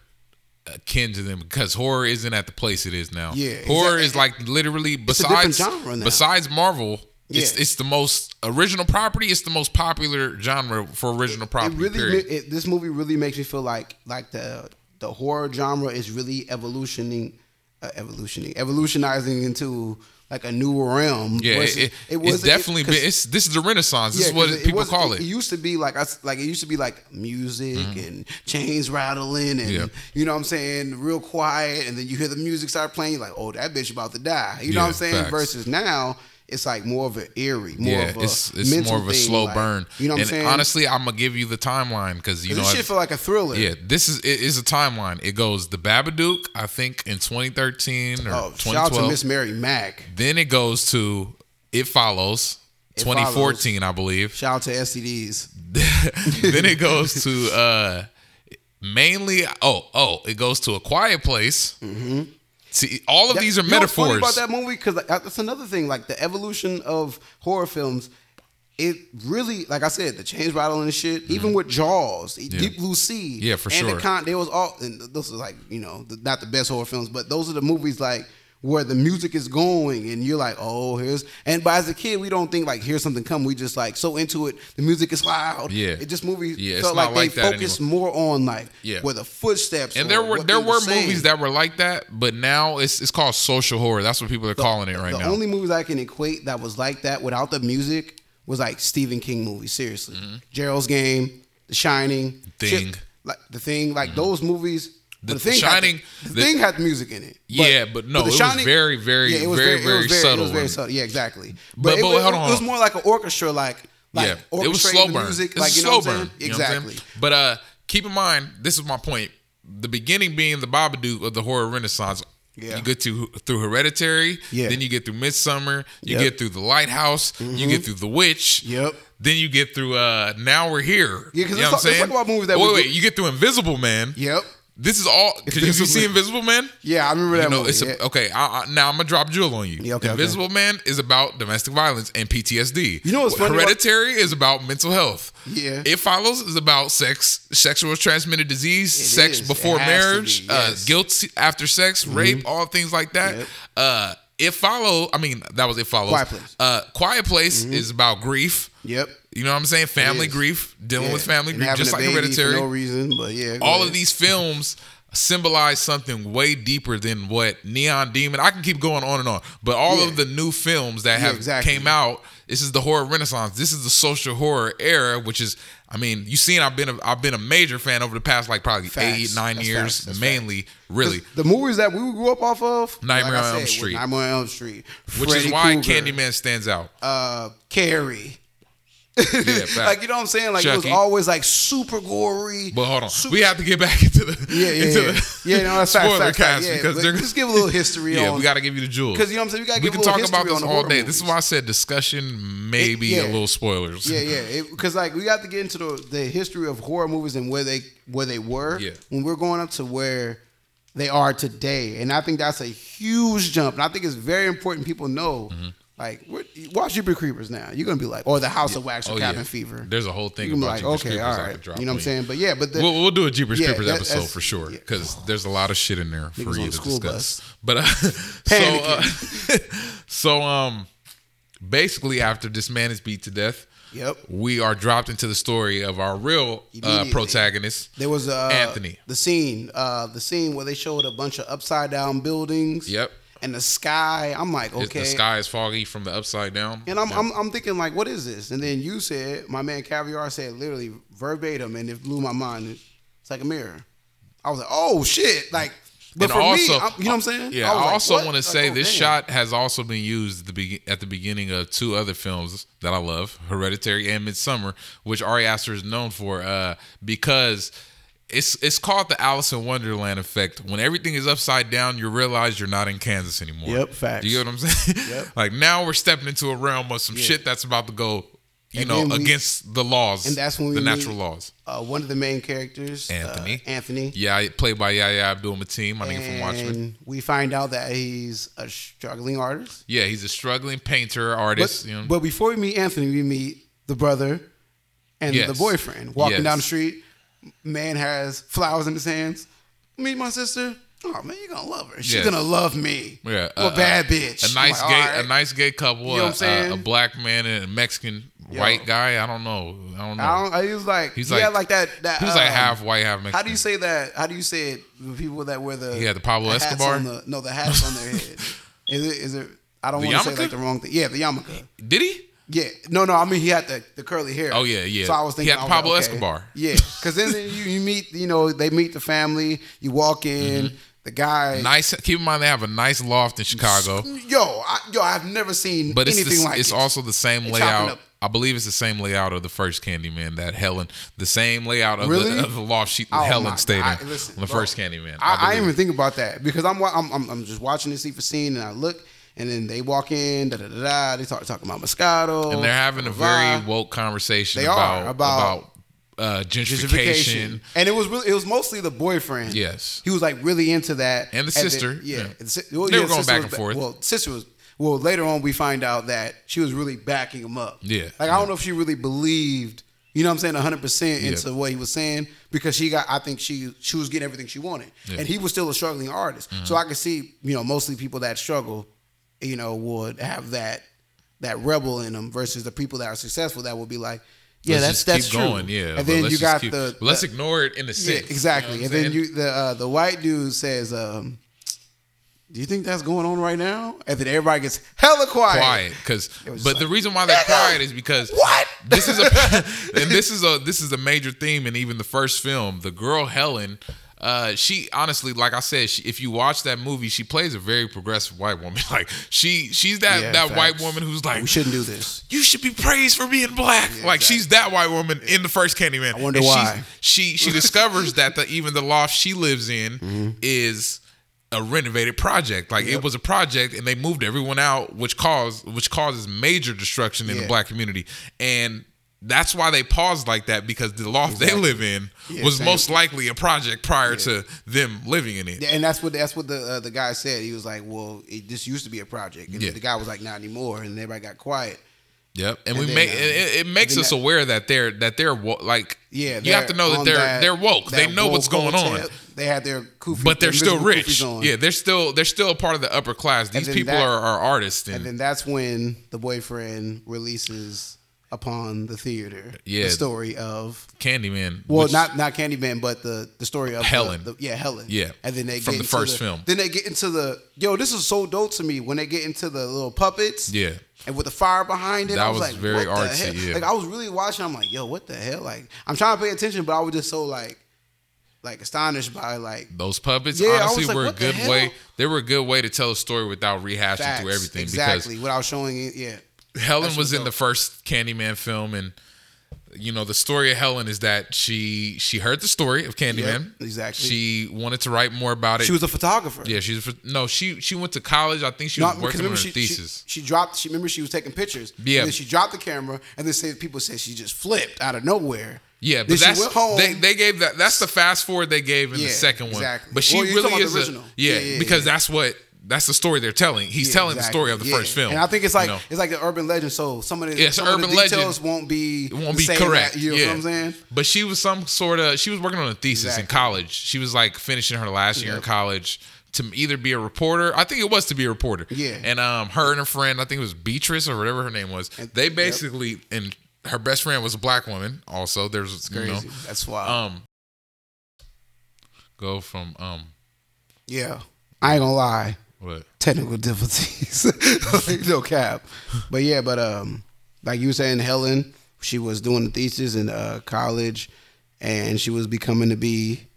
akin to them because horror isn't at the place it is now. Yeah, Horror exactly. is like literally besides genre now. besides Marvel. It's, Yeah. it's the most original property. It's the most popular genre for original It property. really, period. it, this movie really makes me feel like like the the horror genre is really evolutioning, uh, evolutioning, evolutionizing into like a new realm. yeah, versus- it, it, it's wasn't- definitely it- been. It's this is the Renaissance. This Yeah, is what it people call It it. used to be like us, like it used to be like music and chains rattling and Yeah. you know what I'm saying, real quiet, and then you hear the music start playing, you're like, oh, that bitch about to die. You know what I'm saying? facts. Versus now, it's like more of an eerie, more yeah, of a it's it's more of a thing, slow like, burn. You know what and I'm saying? honestly, I'm gonna give you the timeline because you 'Cause know this shit feel like a thriller. Yeah, this is it is a timeline. It goes the Babadook, I think, in 2013 or Oh, shout out to Miss Mary Mack. Then it goes to It Follows, It 2014, I believe. Shout out to STDs. then it goes to uh mainly oh oh it goes to a quiet place. See, all of these are Mm-hmm. You know what's funny about that movie because that's another thing. Like the evolution of horror films, it really, like I said, the chains rattling and shit. Even with Jaws, Deep Blue Sea, Mm-hmm. Yeah, for and sure. The con, there was all. And those are like you know the, not the best horror films, but those are the movies like where the music is going and you're like, oh, here's. And but as a kid, we don't think like here's something come We just like so into it. The music is loud. Yeah. it just movies Yeah, it's felt not like, like they focused more on like Yeah. where the footsteps and there were there were saying. movies that were like that, but now it's it's called social horror. That's what people are calling it right the now. The only movies I can equate that was like that without the music was like Stephen King movies. Seriously, Gerald's Game, The Shining, Mm-hmm. Thing. Mm-hmm. like the thing, like those movies. The- the, thing The Shining- had the, the thing had music in it. Yeah, but no, it was very, very, it was very, it very was It subtle was very subtle. Yeah, exactly. But- it, but was- hold on, it was more like an orchestra, like like yeah, it was slow burn. music, like you know slow what burn. saying? you exactly. But uh, keep in mind, this is my point. The beginning being the Babadook of the horror renaissance. Yeah. You get to through Hereditary, Yeah. then you get through Midsommar, you Yep. Mm-hmm. get through The Lighthouse, you get through The Witch, Yep. Then you get through uh Now We're Here. Yeah, 'cause you know what I'm talk- let's talk about movies that wait, wait, go- you get through Invisible Man. Yep. This is all. Did you see Invisible Man? Yeah, I remember that You know, movie. it's a, yeah. okay. I, I, now I'm gonna drop jewel on you. Yeah, okay, okay. Invisible Man is about domestic violence and PTSD. You know what's funny about- Hereditary is about mental health. Yeah. It follows is about sex, sexual transmitted disease, It sex is. before It has to marriage, be, uh, yes. Mm-hmm. guilt after sex, rape, all things like that. Yep. Uh, it follow. I mean, that was it follows. Quiet Place. Mm-hmm. Uh, Quiet Place is about grief. Yep. You know what I'm saying? Family grief, dealing Yeah. with family And grief, just like Hereditary for no reason, but yeah. all ahead. of these films symbolize something way deeper than what Neon Demon. I can keep going on and on, but all Yeah. of the new films that Yeah, have exactly. came out, this is the horror renaissance. This is the social horror era, which is, I mean, you seen I've been a, I've been a major fan over the past like probably Facts. eight nine That's years, facts. Mainly really. the movies that we grew up off of, Nightmare like on Elm Street. Nightmare on Elm Street, Which Freddy is why Krueger, Candyman stands out. uh, Carrie. Fact. like you know what I'm saying? Like it was always like super gory. But hold on, super- we have to get back into the yeah, yeah, into yeah. the yeah. No, that's spoiler facts, cast yeah, because they're just give a little history yeah, on. we got to give you the jewels because you know what I'm saying. We got to we give can a talk about this all day. movies. This is why I said discussion, maybe yeah. a little spoilers. Yeah, yeah. Because like we got to get into the, the history of horror movies and where they where they were Yeah. when we're going up to where they are today, and I think that's a huge jump. And I think it's very important people know. Mm-hmm. Like, watch Jeepers Creepers now. You're gonna be like, or the House of Wax or Oh, Cabin yeah. Fever. There's a whole thing about be Jeepers like, okay, Creepers all I could drop You know what I'm saying? But yeah, but the, we'll, we'll do a Jeepers Yeah, Creepers that- episode for sure yeah. because there's a lot of shit in there for you to discuss. bus. But uh, so uh, so um, basically after this man is beat to death, Yep. we are dropped into the story of our real uh, protagonist. There was uh, Anthony. The scene, uh, the scene where they showed a bunch of upside down buildings. Yep. And the sky. I'm like, okay. The sky is foggy from the upside down. And I'm, Yeah. I'm, I'm thinking like, what is this? And then you said, my man Caviar said literally verbatim, and it blew my mind. It's like a mirror. I was like, oh shit! Like, but And for also, me, I'm- you know what I'm saying? Yeah, I, like, also what? want to Like, say oh, this damn. shot has also been used at the, be- at the beginning of two other films that I love, Hereditary and Midsommar, which Ari Aster is known for uh, because it's it's called the Alice in Wonderland effect. When everything is upside down, you realize you're not in Kansas anymore. Yep, facts. Do you get what I'm saying? Yep. like now we're stepping into a realm of some shit that's about to go, you And know, we- against the laws, and that's when we the natural laws. Uh, one of the main characters, uh, Anthony. Anthony. Yeah, played by Yahya Abdul Mateen, my nigga from Watchmen. We find out that he's a struggling artist. Yeah, he's a struggling painter, But, artist. you know, but before we meet Anthony, we meet the brother and Yes. the boyfriend walking Yes. down the street. Man has flowers in his hands. Meet my sister. Oh man, you're gonna love her. She's Yes. gonna love me. Yeah, I'm a uh, bad bitch. A nice like, gay, right. a nice gay couple, You know what I'm a- saying? a, black man and a Mexican Yo. white guy. I don't know. I don't know. I don't. He was like. He's he had like- like that. That he was like um, half white, half Mexican. How do you say that? How do you say it? The people that wear the yeah, the Pablo hats Escobar? the- no, the hats on their head. Is it? Is it? I don't want to say like the wrong thing. Yeah, the yarmulke. Did he? Yeah, no, no. I mean, he had the, the curly hair. Oh, yeah, yeah. So I was thinking, He had Pablo like, okay. Escobar. Yeah, because then you, you meet, you know, they meet the family. You walk in, the guy. Mm-hmm. Nice. Keep in mind they have a nice loft in Chicago, Yo, I, yo, I've never seen but it's anything the, like it's this. also the same They layout. I believe it's the same layout of the first Candyman. That Helen, the same layout of, Really? the, of the loft she Oh Helen stayed in. Listen, on the bro. first Candyman. I, I believe didn't even think about that because I'm, I'm I'm I'm just watching this scene for scene and I look and then they walk in da da da da. They start talking about Moscato and they're having a blah, blah, very woke conversation They about are, about about, uh, gentrification. gentrification. And it was really it was mostly the boyfriend. Yes. he was like really into that. And the sister, yeah, yeah. And the well, They yeah, were going back and forth. Well, sister was. Well, later on we find out that she was really backing him up. Yeah, like I don't know if she really believed. You know what I'm saying? 100 percent into Yeah. what he was saying because she got. I think she she was getting everything she wanted, Yeah. Mm-hmm. and he was still a struggling artist. So I could see, you know, mostly people that struggle, you know, would have that that rebel in them versus the people that are successful that would be like, yeah, Let's that's that's true. going, yeah. and then you got keep- the, let's the- ignore it in yeah, sense. exactly. You know and I'm then you the uh, the white dude says, um, "Do you think that's going on right now?" And then everybody gets hella quiet. quiet because but like, the reason why they're quiet is because what?" this is a and this is a this is a major theme in even the first film the girl helen uh, she honestly, like I said, she, if you watch that movie, she plays a very progressive white woman. Like she, she's that Yeah, that facts. white woman who's like, We shouldn't do this. you should be praised for being black. like she's that white woman in the first Candyman. I wonder And why. She she discovers that the even the loft she lives in Mm-hmm. is a renovated project. Like it was a project, and they moved everyone out, which caused which causes major destruction in the black community, and. That's why they paused like that because the loft they live in Yeah, was same. most likely a project prior to them living in it. And that's what that's what the uh, the guy said. He was like, "Well, it, this used to be a project," and Yeah. the guy was like, "Not anymore," and everybody got quiet. Yep, and, And we then, make um, it, it makes us that- aware that they're that they're wo- like Yeah, you have to know that they're they're woke. They that know what's going on. They had their kufi, but they're still rich. Yeah, they're still they're still a part of the upper class. These people that- are, are artists, and, And then that's when the boyfriend releases upon the theater Yeah. the story of Candyman. well, not not Candyman, but the the story of Helen. the- yeah, Helen. Yeah. and then they From the first film. Then they get into the yo. This is so dope to me when they get into the little puppets. Yeah. And with the fire behind it, That I was, was like, very what the artsy, hell? yeah. Like I was really watching. I'm like, yo, what the hell? Like I'm trying to pay attention, but I was just so like, like astonished by like those puppets Yeah, I honestly was like, were a the good way. They were a good way to tell a story without rehashing facts. through everything. exactly without showing it. Yeah, Because Helen That's was in the first Candyman film, and you know, the story of Helen is that she she heard the story of Candyman. Yep, exactly. She wanted to write more about it. She was a photographer. yeah, she's no, she she went to college. I think she No, was working on her she, thesis. She, she dropped. She remember she was taking pictures. Yeah. And then she dropped the camera, and then say people said she just flipped out of nowhere. yeah, but that's home. they they gave that. That's the fast forward they gave in the second one. exactly. But she Well, really is a, original. yeah, Yeah, yeah, because yeah. that's what that's the story they're telling. He's Yeah, telling the story of the Yeah. first film. And I think it's like you know? it's like the urban legend. So some of the Yeah, some an of the urban legend. details won't be It won't be correct. that- you know yeah. what I'm saying? But she was some sort of she was working on a thesis in college. She was like finishing her last year in college to either be a reporter. I think it was to be a reporter. Yeah. And um her and her friend, I think it was Beatrice or whatever her name was. And- they yep. basically and her best friend was a black woman also. There's you Crazy. know That's wild. um go from um yeah, I ain't gonna lie. What Technical difficulties, Like, no cap. But yeah, but um, like you were saying, Helen, she was doing the thesis in uh, college, and she was becoming to be.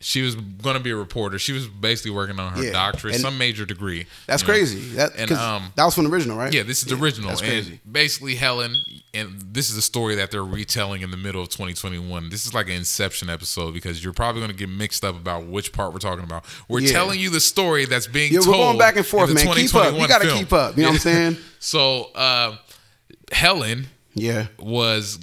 she was gonna be a reporter. She was basically working on her Yeah. doctorate, And- some major degree. That's know. crazy. That And, um, that was from the original, right? Yeah, this is the original. That's and crazy. basically, Helen, and this is a story that they're retelling in the middle of 2021. This is like an Inception episode because you're probably going to get mixed up about which part we're talking about. We're Yeah. telling you the story that's being Yeah, told. we're going back and forth, man. Keep up. You got to keep up. You know what I'm saying? So, uh, Helen Yeah. was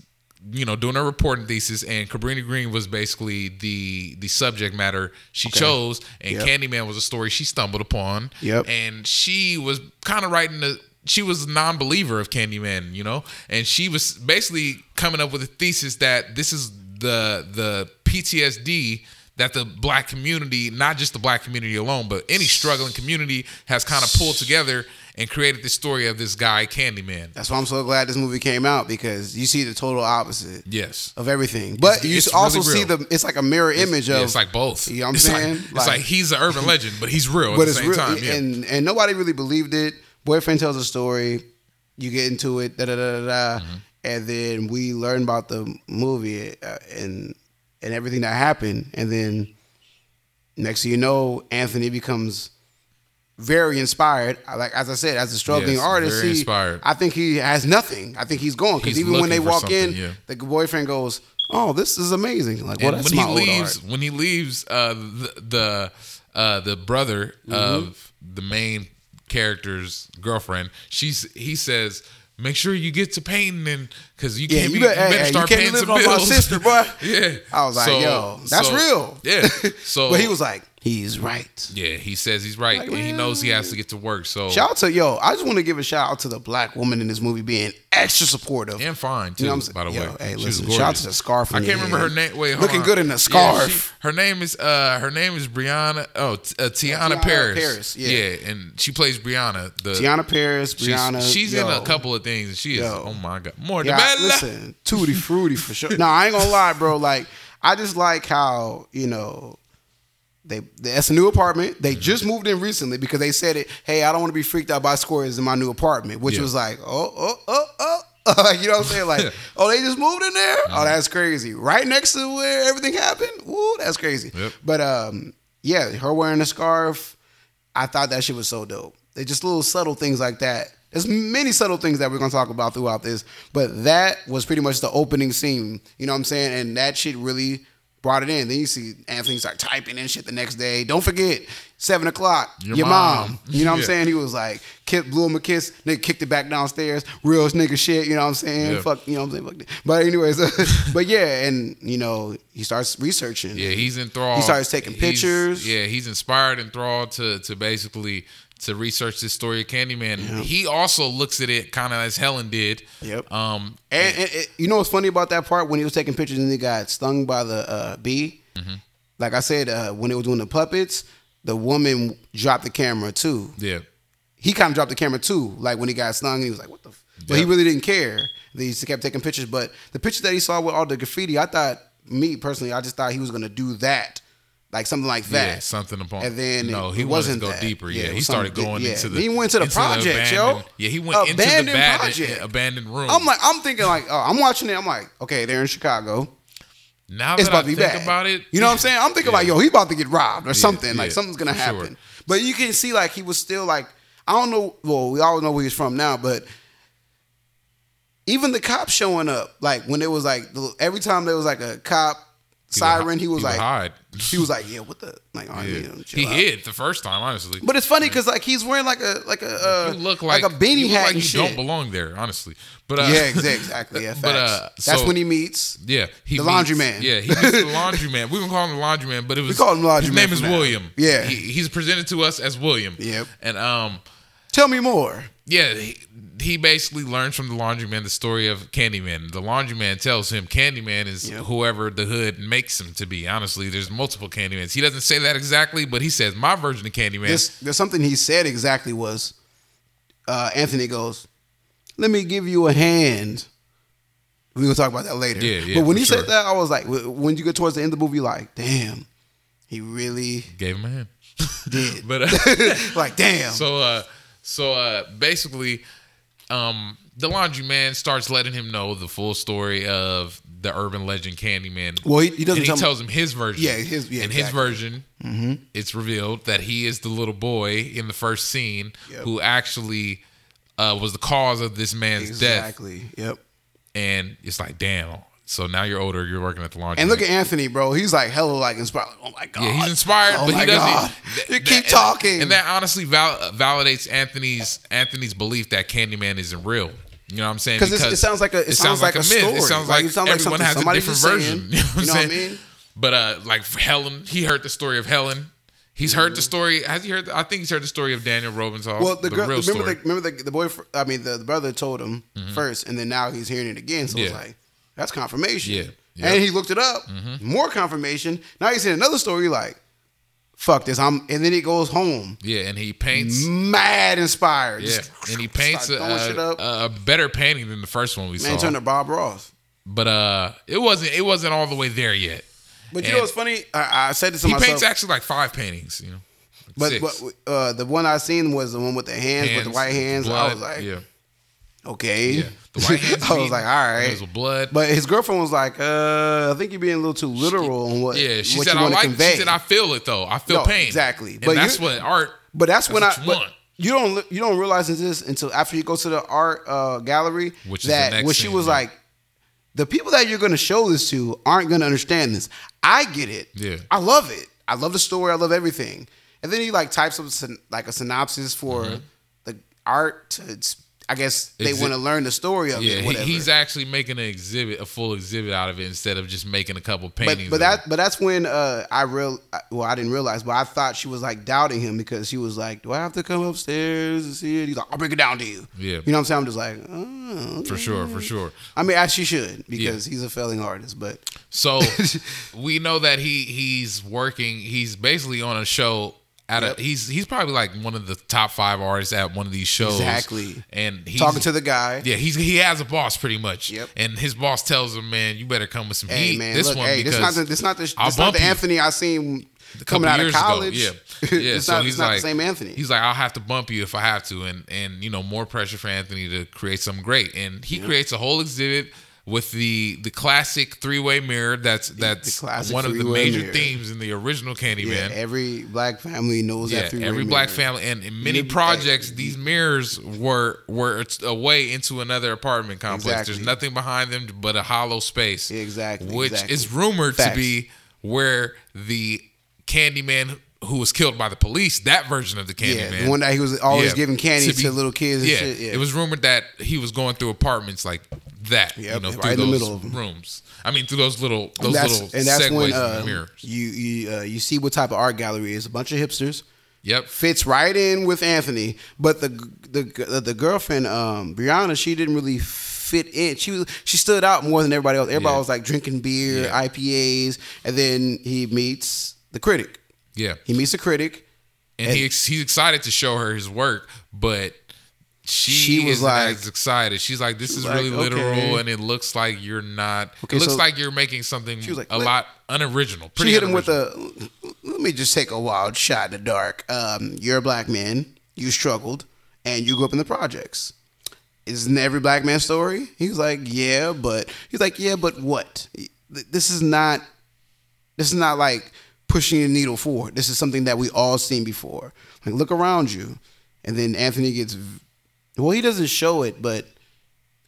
you know doing her reporting thesis and Cabrini Green was basically the the subject matter she chose and Yep. Candyman was a story she stumbled upon Yep. and she was kind of writing the she was a non-believer of Candyman you know and she was basically coming up with a thesis that this is the the PTSD that the black community not just the black community alone but any struggling community has kind of pulled together and created this story of this guy Candyman That's why I'm so glad this movie came out because you see the total opposite yes of everything. But It's- you it's also really see the it's like a mirror image Yeah, of it's like both. You know what I'm it's saying? Like, it's like he's an urban legend, but he's real but at the it's same real, time. Yeah. and and nobody really believed it. Boyfriend tells a story, you get into it, da da da da, da Mm-hmm. and then we learn about the movie uh, and and everything that happened, and then next thing you know, Anthony becomes very inspired. Like as I said, as a struggling Yes, artist, very he, inspired. I think he has nothing. I think he's going because even when they walk in, yeah. the boyfriend goes, "Oh, this is amazing!" Like, well, when he leaves, when he leaves, uh, the the uh, the brother Mm-hmm. of the main character's girlfriend, she's he says. Make sure you get to painting, and because you can't you be, better- hey, hey, you start can't be paying some living off my sister, boy. yeah, I was like, So- "Yo, that's so- real." Yeah. So, but he was like, "He's right." yeah, he says he's right, and he knows he has to get to work. So Shout out to yo, I just want to give a shout out to the black woman in this movie being extra supportive. and fine too. You know what I'm by the saying? way, hey, She listen, shout out to the scarf I can't remember her name. Wait, hold Looking on. good in Yeah, scarf. she- her name is uh her name is Brianna. Oh, t- uh, Teyonah, Teyonah Parris. Parris, yeah. and she plays Brianna. The Teyonah Parris, she's, Brianna. she's yo. in a couple of things. and She is. Yo. Oh my god, more Yeah, than I- listen, tutti fruity for sure. No, I ain't gonna lie, bro. Like, I just like how you know they that's a new apartment. They Mm-hmm. just moved in recently because they said it. Hey, I don't want to be freaked out by squares in my new apartment, which Yeah. was like, oh, oh, oh, oh. You know what I'm saying? Like, oh, they just moved in there. Mm-hmm. Oh, that's crazy. Right next to where everything happened. Woo, that's crazy. Yep. But um, yeah, her wearing a scarf. I thought that shit was so dope. They're just little subtle things like that. There's many subtle things that we're gonna talk about throughout this, but that was pretty much the opening scene. You know what I'm saying? And that shit really brought it in. Then you see Anthony start typing in shit the next day. Don't forget, seven o'clock, your, Your mom. mom. You know what I'm saying? He was like, kid blew him a kiss, nigga kicked it back downstairs. Real nigga shit, you know what I'm saying? Yeah. Fuck, you know what I'm saying? Fuck. But anyways, but yeah, and you know, he starts researching. Yeah, he's enthralled. He starts taking He's- pictures. Yeah, he's inspired and enthralled to to basically to research this story of Candyman. He also looks at it kind of as Helen did. Yep. Um, And, and, and you know what's funny about that part when he was taking pictures and he got stung by the uh, bee? Mm-hmm. Like I said, uh, when they were doing the puppets, the woman dropped the camera too. yeah. He kind of dropped the camera too. Like when he got stung, he was like, "What the?" F-? But he really didn't care. He just kept taking pictures. But the picture that he saw with all the graffiti, I thought, me personally, I just thought he was gonna do that, like something like that. Yeah, something upon. And then no, he wasn't wanted to go that. deeper. Yeah, Yeah, he started going yeah. into the. He went to the project, yo. Yeah, he went into the Abandoned abandoned, project. abandoned room. I'm like, I'm thinking like, oh, I'm watching it. I'm like, okay, they're in Chicago. now it's about I to be think bad. about it, You know what I'm saying? I'm thinking Yeah. like, yo, he about to get robbed or something. Like something's gonna happen. sure. But you can see like he was still like, I don't know. Well, we all know where he's from now, but even the cops showing up, like when it was like every time there was like a cop siren, he was he would like, hide. he was like, yeah, what the like, right, Yeah. man, He out. hid the first time, honestly. But it's funny because like he's wearing like a like a uh, you look like, a beanie hat like and you shit. don't belong there, honestly. But uh, yeah, exa- exactly. Yeah, But, uh, That's so- when he meets. Yeah, he The meets- laundryman. Yeah, he meets the laundryman. We would call him the laundryman, but it was call him His laundryman name is now. William. Yeah. he, he's presented to us as William. Yep. and um, Tell me more. yeah, he, he basically learns from the laundryman the story of Candyman. The laundryman tells him Candyman is Yep. whoever the hood makes him to be. Honestly, there's multiple Candymans. He doesn't say that exactly, but he says my version of Candyman. There's, there's something he said exactly was uh, Anthony goes, "Let me give you a hand." We gonna talk about that later. Yeah, yeah, But when he sure. said that, I was like, when you get towards the end of the movie, like, damn, he really Gave him a hand. did. But uh, like, damn. So uh so uh basically um the laundry man starts letting him know the full story of the urban legend Candyman. Well, he- he doesn't And he tells him his version. Yeah, his- yeah, his exactly. version, it's revealed that he is the little boy in the first scene Yep. who actually uh, was the cause of this man's death. exactly. Yep. And it's like, damn. So now you're older. You're working at the laundry. And look at Anthony, bro. He's like hella like inspired. Like, oh my god. Yeah, he's inspired, Oh but my he doesn't. God. th- You keep talking. and that honestly val- validates Anthony's Anthony's belief that Candyman isn't real. You know what I'm saying? Because it sounds like a- it sounds like a myth. story. It sounds Like, like, it sounds like everyone has a different saying. version. You know what You know what I mean? But uh, like Helen, he heard the story of Helen. He's heard the story. Has he heard? I think he's heard the story of Daniel Robinsons. Well, the, girl, real remember story. Mm-hmm. the remember the the boy. I mean, the, the brother told him first, and then now he's hearing it again. So it's like that's confirmation. Yeah. and Yep. Mm-hmm. he looked it up. More confirmation. Now he's in another story. Like, fuck this. I'm. And then he goes home, yeah, and he paints. mad inspired. Yeah, Just and he paints a, up. a, a better painting than the first one we Man, saw. turned to Bob Ross. but uh, it wasn't. It wasn't all the way there yet. But you know what's funny? I, I said this to He myself. paints actually like five paintings. You know, but but uh, the one I seen was the one with the hands, with the white hands. I was like, yeah, okay. yeah. The white hands. I was like, all right. with blood. But his girlfriend was like, uh, I think you're being a little too literal on what, yeah, she what said you I want to like. convey. She said I feel it though. I feel No, pain. exactly. And But that's what art. but that's, when That's I you but you don't you don't realize this until after you go to the art uh, gallery Which is the that next when she was yeah. like, the people that you're going to show this to aren't going to understand this. I get it. Yeah. I love it. I love the story. I love everything. And then he like types up like a synopsis for the art. To, I guess they Exhi- want to learn the story of Yeah, it. Whatever. he's actually making an exhibit, a full exhibit out of it instead of just making a couple paintings. but of that it. but that's when uh, I real well I didn't realize, but I thought she was like doubting him because she was like, "Do I have to come upstairs and see it?" He's like, "I'll break it down to you." Yeah. you know what I'm saying? I'm just like, oh, for sure, for sure. I mean, as she should because he's a failing artist, but So we know that he he's working. He's basically on a show. At Yep. a, he's he's probably like one of the top five artists at one of these shows. Exactly. And he's talking to the guy. Yeah, he's he has a boss pretty much. Yep. And his boss tells him, "Man, you better come with some Hey heat man, this look, one hey, because this not the this not the, this I'll not bump the you." Anthony I seen coming out of years ago. college. Yeah, yeah. it's so not, he's not like, the same Anthony. He's like, I'll have to bump you if I have to, and and you know more pressure for Anthony to create something great, and he creates a whole exhibit with the the classic three way mirror. That's that's one of the major mirror. themes in the original yeah, Candyman. every black family knows Yeah, that. every black mirror. family, and in many You- uh, projects, these mirrors were were a way into another apartment complex. Exactly. There's nothing behind them but a hollow space. Exactly, which exactly. is rumored Facts. to be where the Candyman who was killed by the police, that version of the Yeah, Candyman, the one that he was always Yeah, giving candy to, be- little kids. And yeah, shit. yeah, it was rumored that he was going through apartments like that. you know, right through in the those middle of 'em. rooms. I mean, through those little those and little and that's segues when uh, mirrors. you you uh, you see what type of art gallery is. A bunch of hipsters Yep. fits right in with Anthony, but the the the girlfriend um, Brianna she didn't really fit in. She was she stood out more than everybody else. Everybody Yeah. was like drinking beer, Yeah. IPAs, and then he meets the critic. Yeah. He meets the critic. and, And- he ex- he's excited to show her his work, but she, She was like- as excited. She's like, "This is like, really literal, okay. and it looks like you're not. Okay, it looks so- like you're making something was like, a lot unoriginal." She hit him with a let me just take a wild shot in the dark. Um, you're a black man. You struggled, and you grew up in the projects. Isn't every black man's story? He was like, yeah, but he's like, yeah, but what? This is not. This is not like pushing the needle forward. This is something that we all seen before. Like, look around you, and then Anthony gets. Well, he doesn't show it, but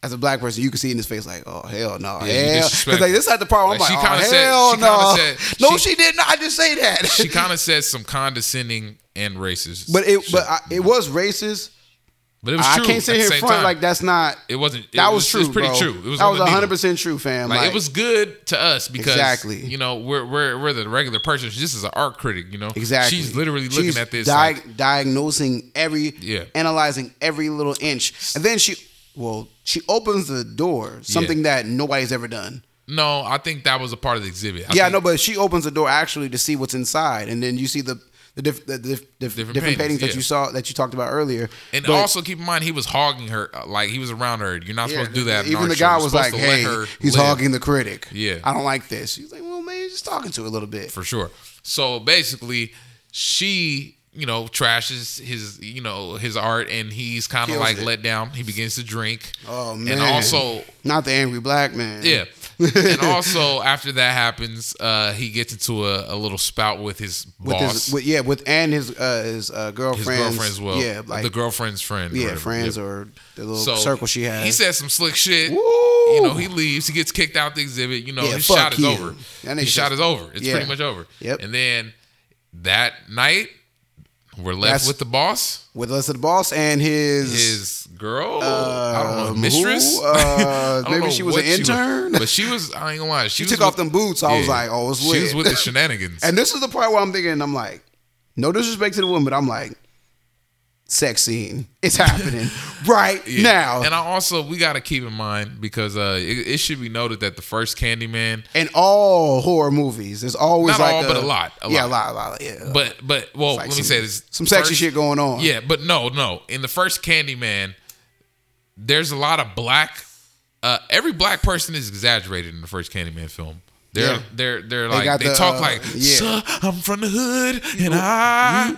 as a black person, you can see in his face like, oh hell no, Yeah, hell. Because like this is the part where I'm Like, like, she oh said- hell no, said- no, she- she did not I just say that. She kind of said some condescending and racist. but it, shit. but I, it was racist. But it was I true. can't sit here the in same front time. like that's not. It wasn't. It that was, was, true. It was pretty bro. true. It was that was 100 percent true, fam. Like, it was good to us because Exactly. you know we're we're we're the regular person. This is an art critic, you know. Exactly. She's literally looking She's at this. di- like, diagnosing every, Yeah. analyzing every little inch, and then she, well, she opens the door, something that nobody's ever done. no, I think that was a part of the exhibit. I yeah, think- no, but she opens the door actually to see what's inside, and then you see the the, diff, the diff, diff, different, paintings, that you saw that you talked about earlier. And But- also keep in mind, he was hogging her, uh, like he was around her. You're not yeah, supposed to do that. Even the guy was like, "Hey, he's live." hogging the critic. Yeah. I don't like this." He's like, "Well, man, you're just talking to her a little bit." for sure. So basically, she, you know, trashes his, you know, his art, and he's kind of like it. let down. He begins to drink. Oh man! and also, not the angry black man. yeah, and also after that happens, uh, he gets into a, a little spout with his with boss, his with, yeah with and his uh, his uh, his girlfriend girlfriend as well. Yeah, like the girlfriend's friend. yeah, whatever. friends Yep. or the little So circle she has. He says some slick shit. Woo! You know, he leaves. He gets kicked out the exhibit. You know, Yeah, his shot is over. His shot is over. It's Yeah. pretty much over. Yep. And then that night, we're left That's- with the boss, with us the boss and his, his girl. I don't know, um, mistress. who? Uh, maybe know she was an intern? but she was. I ain't gonna lie. She, she was took with- off them boots. I was like, oh, it's She was with the shenanigans. and this is the part where I'm thinking, I'm like, no disrespect to the woman, but I'm like, sex scene. It's happening right Yeah. now. And I also we got to keep in mind because uh, it, it should be noted that the first Candyman in all horror movies, there's always Not like all, a, but a lot, a yeah, lot. a lot, a lot. Yeah, But but well, like let me say this: some sexy First- shit going on. Yeah, but no, no. In the first Candyman, there's a lot of black. Uh, every black person is exaggerated in the first Candyman film. They're Yeah. they're they're like got they the, talk uh, like, yeah. "Sir, I'm from the hood, and I."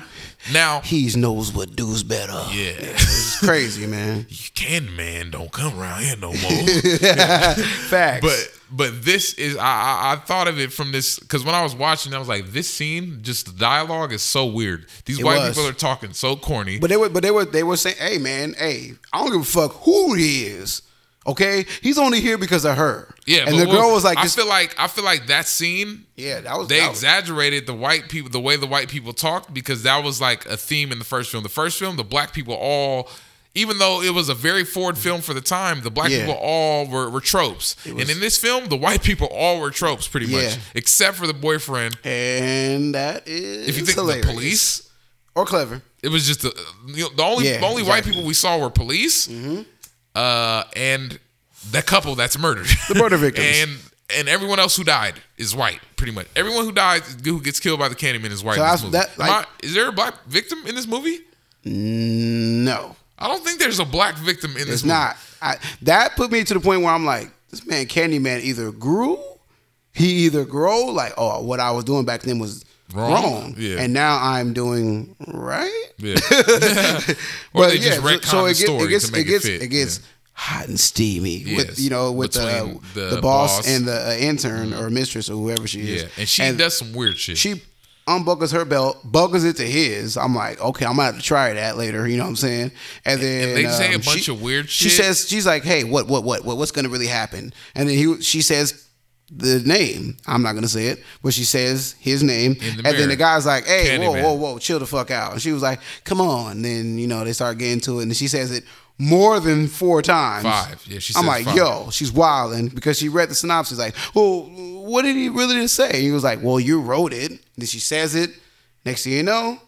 Now, he knows what dudes better. yeah, It's crazy, man. Candyman don't come around here no more. Facts. But but this is I I, I thought of it from this because when I was watching, I was like, this scene, just the dialogue is so weird. These It white was. people are talking so corny. But they were, but they were, they were saying, "Hey, man, hey, I don't give a fuck who he is. Okay, he's only here because of her." yeah, and but the girl was like, I just, feel like I feel like that scene. "Yeah, that was They that was- exaggerated the white people, the way the white people talked, because that was like a theme in the first film. The first film, the black people all, even though it was a very forward film for the time, the black Yeah. people all were, were tropes. and in this film, the white people all were tropes, pretty Yeah. much, except for the boyfriend. and that is If you think hilarious. the police, or clever, it was just the you know, the only Yeah, the only white people we saw were police, uh, and the couple that's murdered, The murder victims. and and everyone else who died is white, pretty much. Everyone who dies who gets killed by the Candyman, is white. So in this that's- movie. that, like- I- is there a black victim in this movie? no, I don't think there's a black victim in this. it's movie. not. I, that put me to the point where I'm like, this man Candyman either grew, he either grow like, oh, what I was doing back then was Wrong? wrong, Yeah. and now I'm doing right. Yeah. or they just so- so the it gets story it gets it gets fit. it gets hot and steamy Yes. with you know with uh, Between the, the boss, boss. Mm-hmm. and the uh, intern or mistress or whoever she is. yeah, and she and does some weird shit. she unbuckles her belt, buckles it to his. I'm like, okay, I'm gonna have to try that later. You know what I'm saying? And then they say a um, bunch she- of weird She shit. says she's like, hey, what what what what what's gonna really happen? And then he she says. The name, I'm not gonna say it, but she says his name, the and then the guy's like, "Hey, whoa, Candyman. whoa, whoa, chill the fuck out." And she was like, "Come on." And then you know they start getting to it, and she says it more than four times. Five. Yeah, she I'm says like, five. yo, she's wilding because she read the synopsis. Like, well, what did he really just say? And he was like, well, you wrote it. Then she says it. Next thing you know,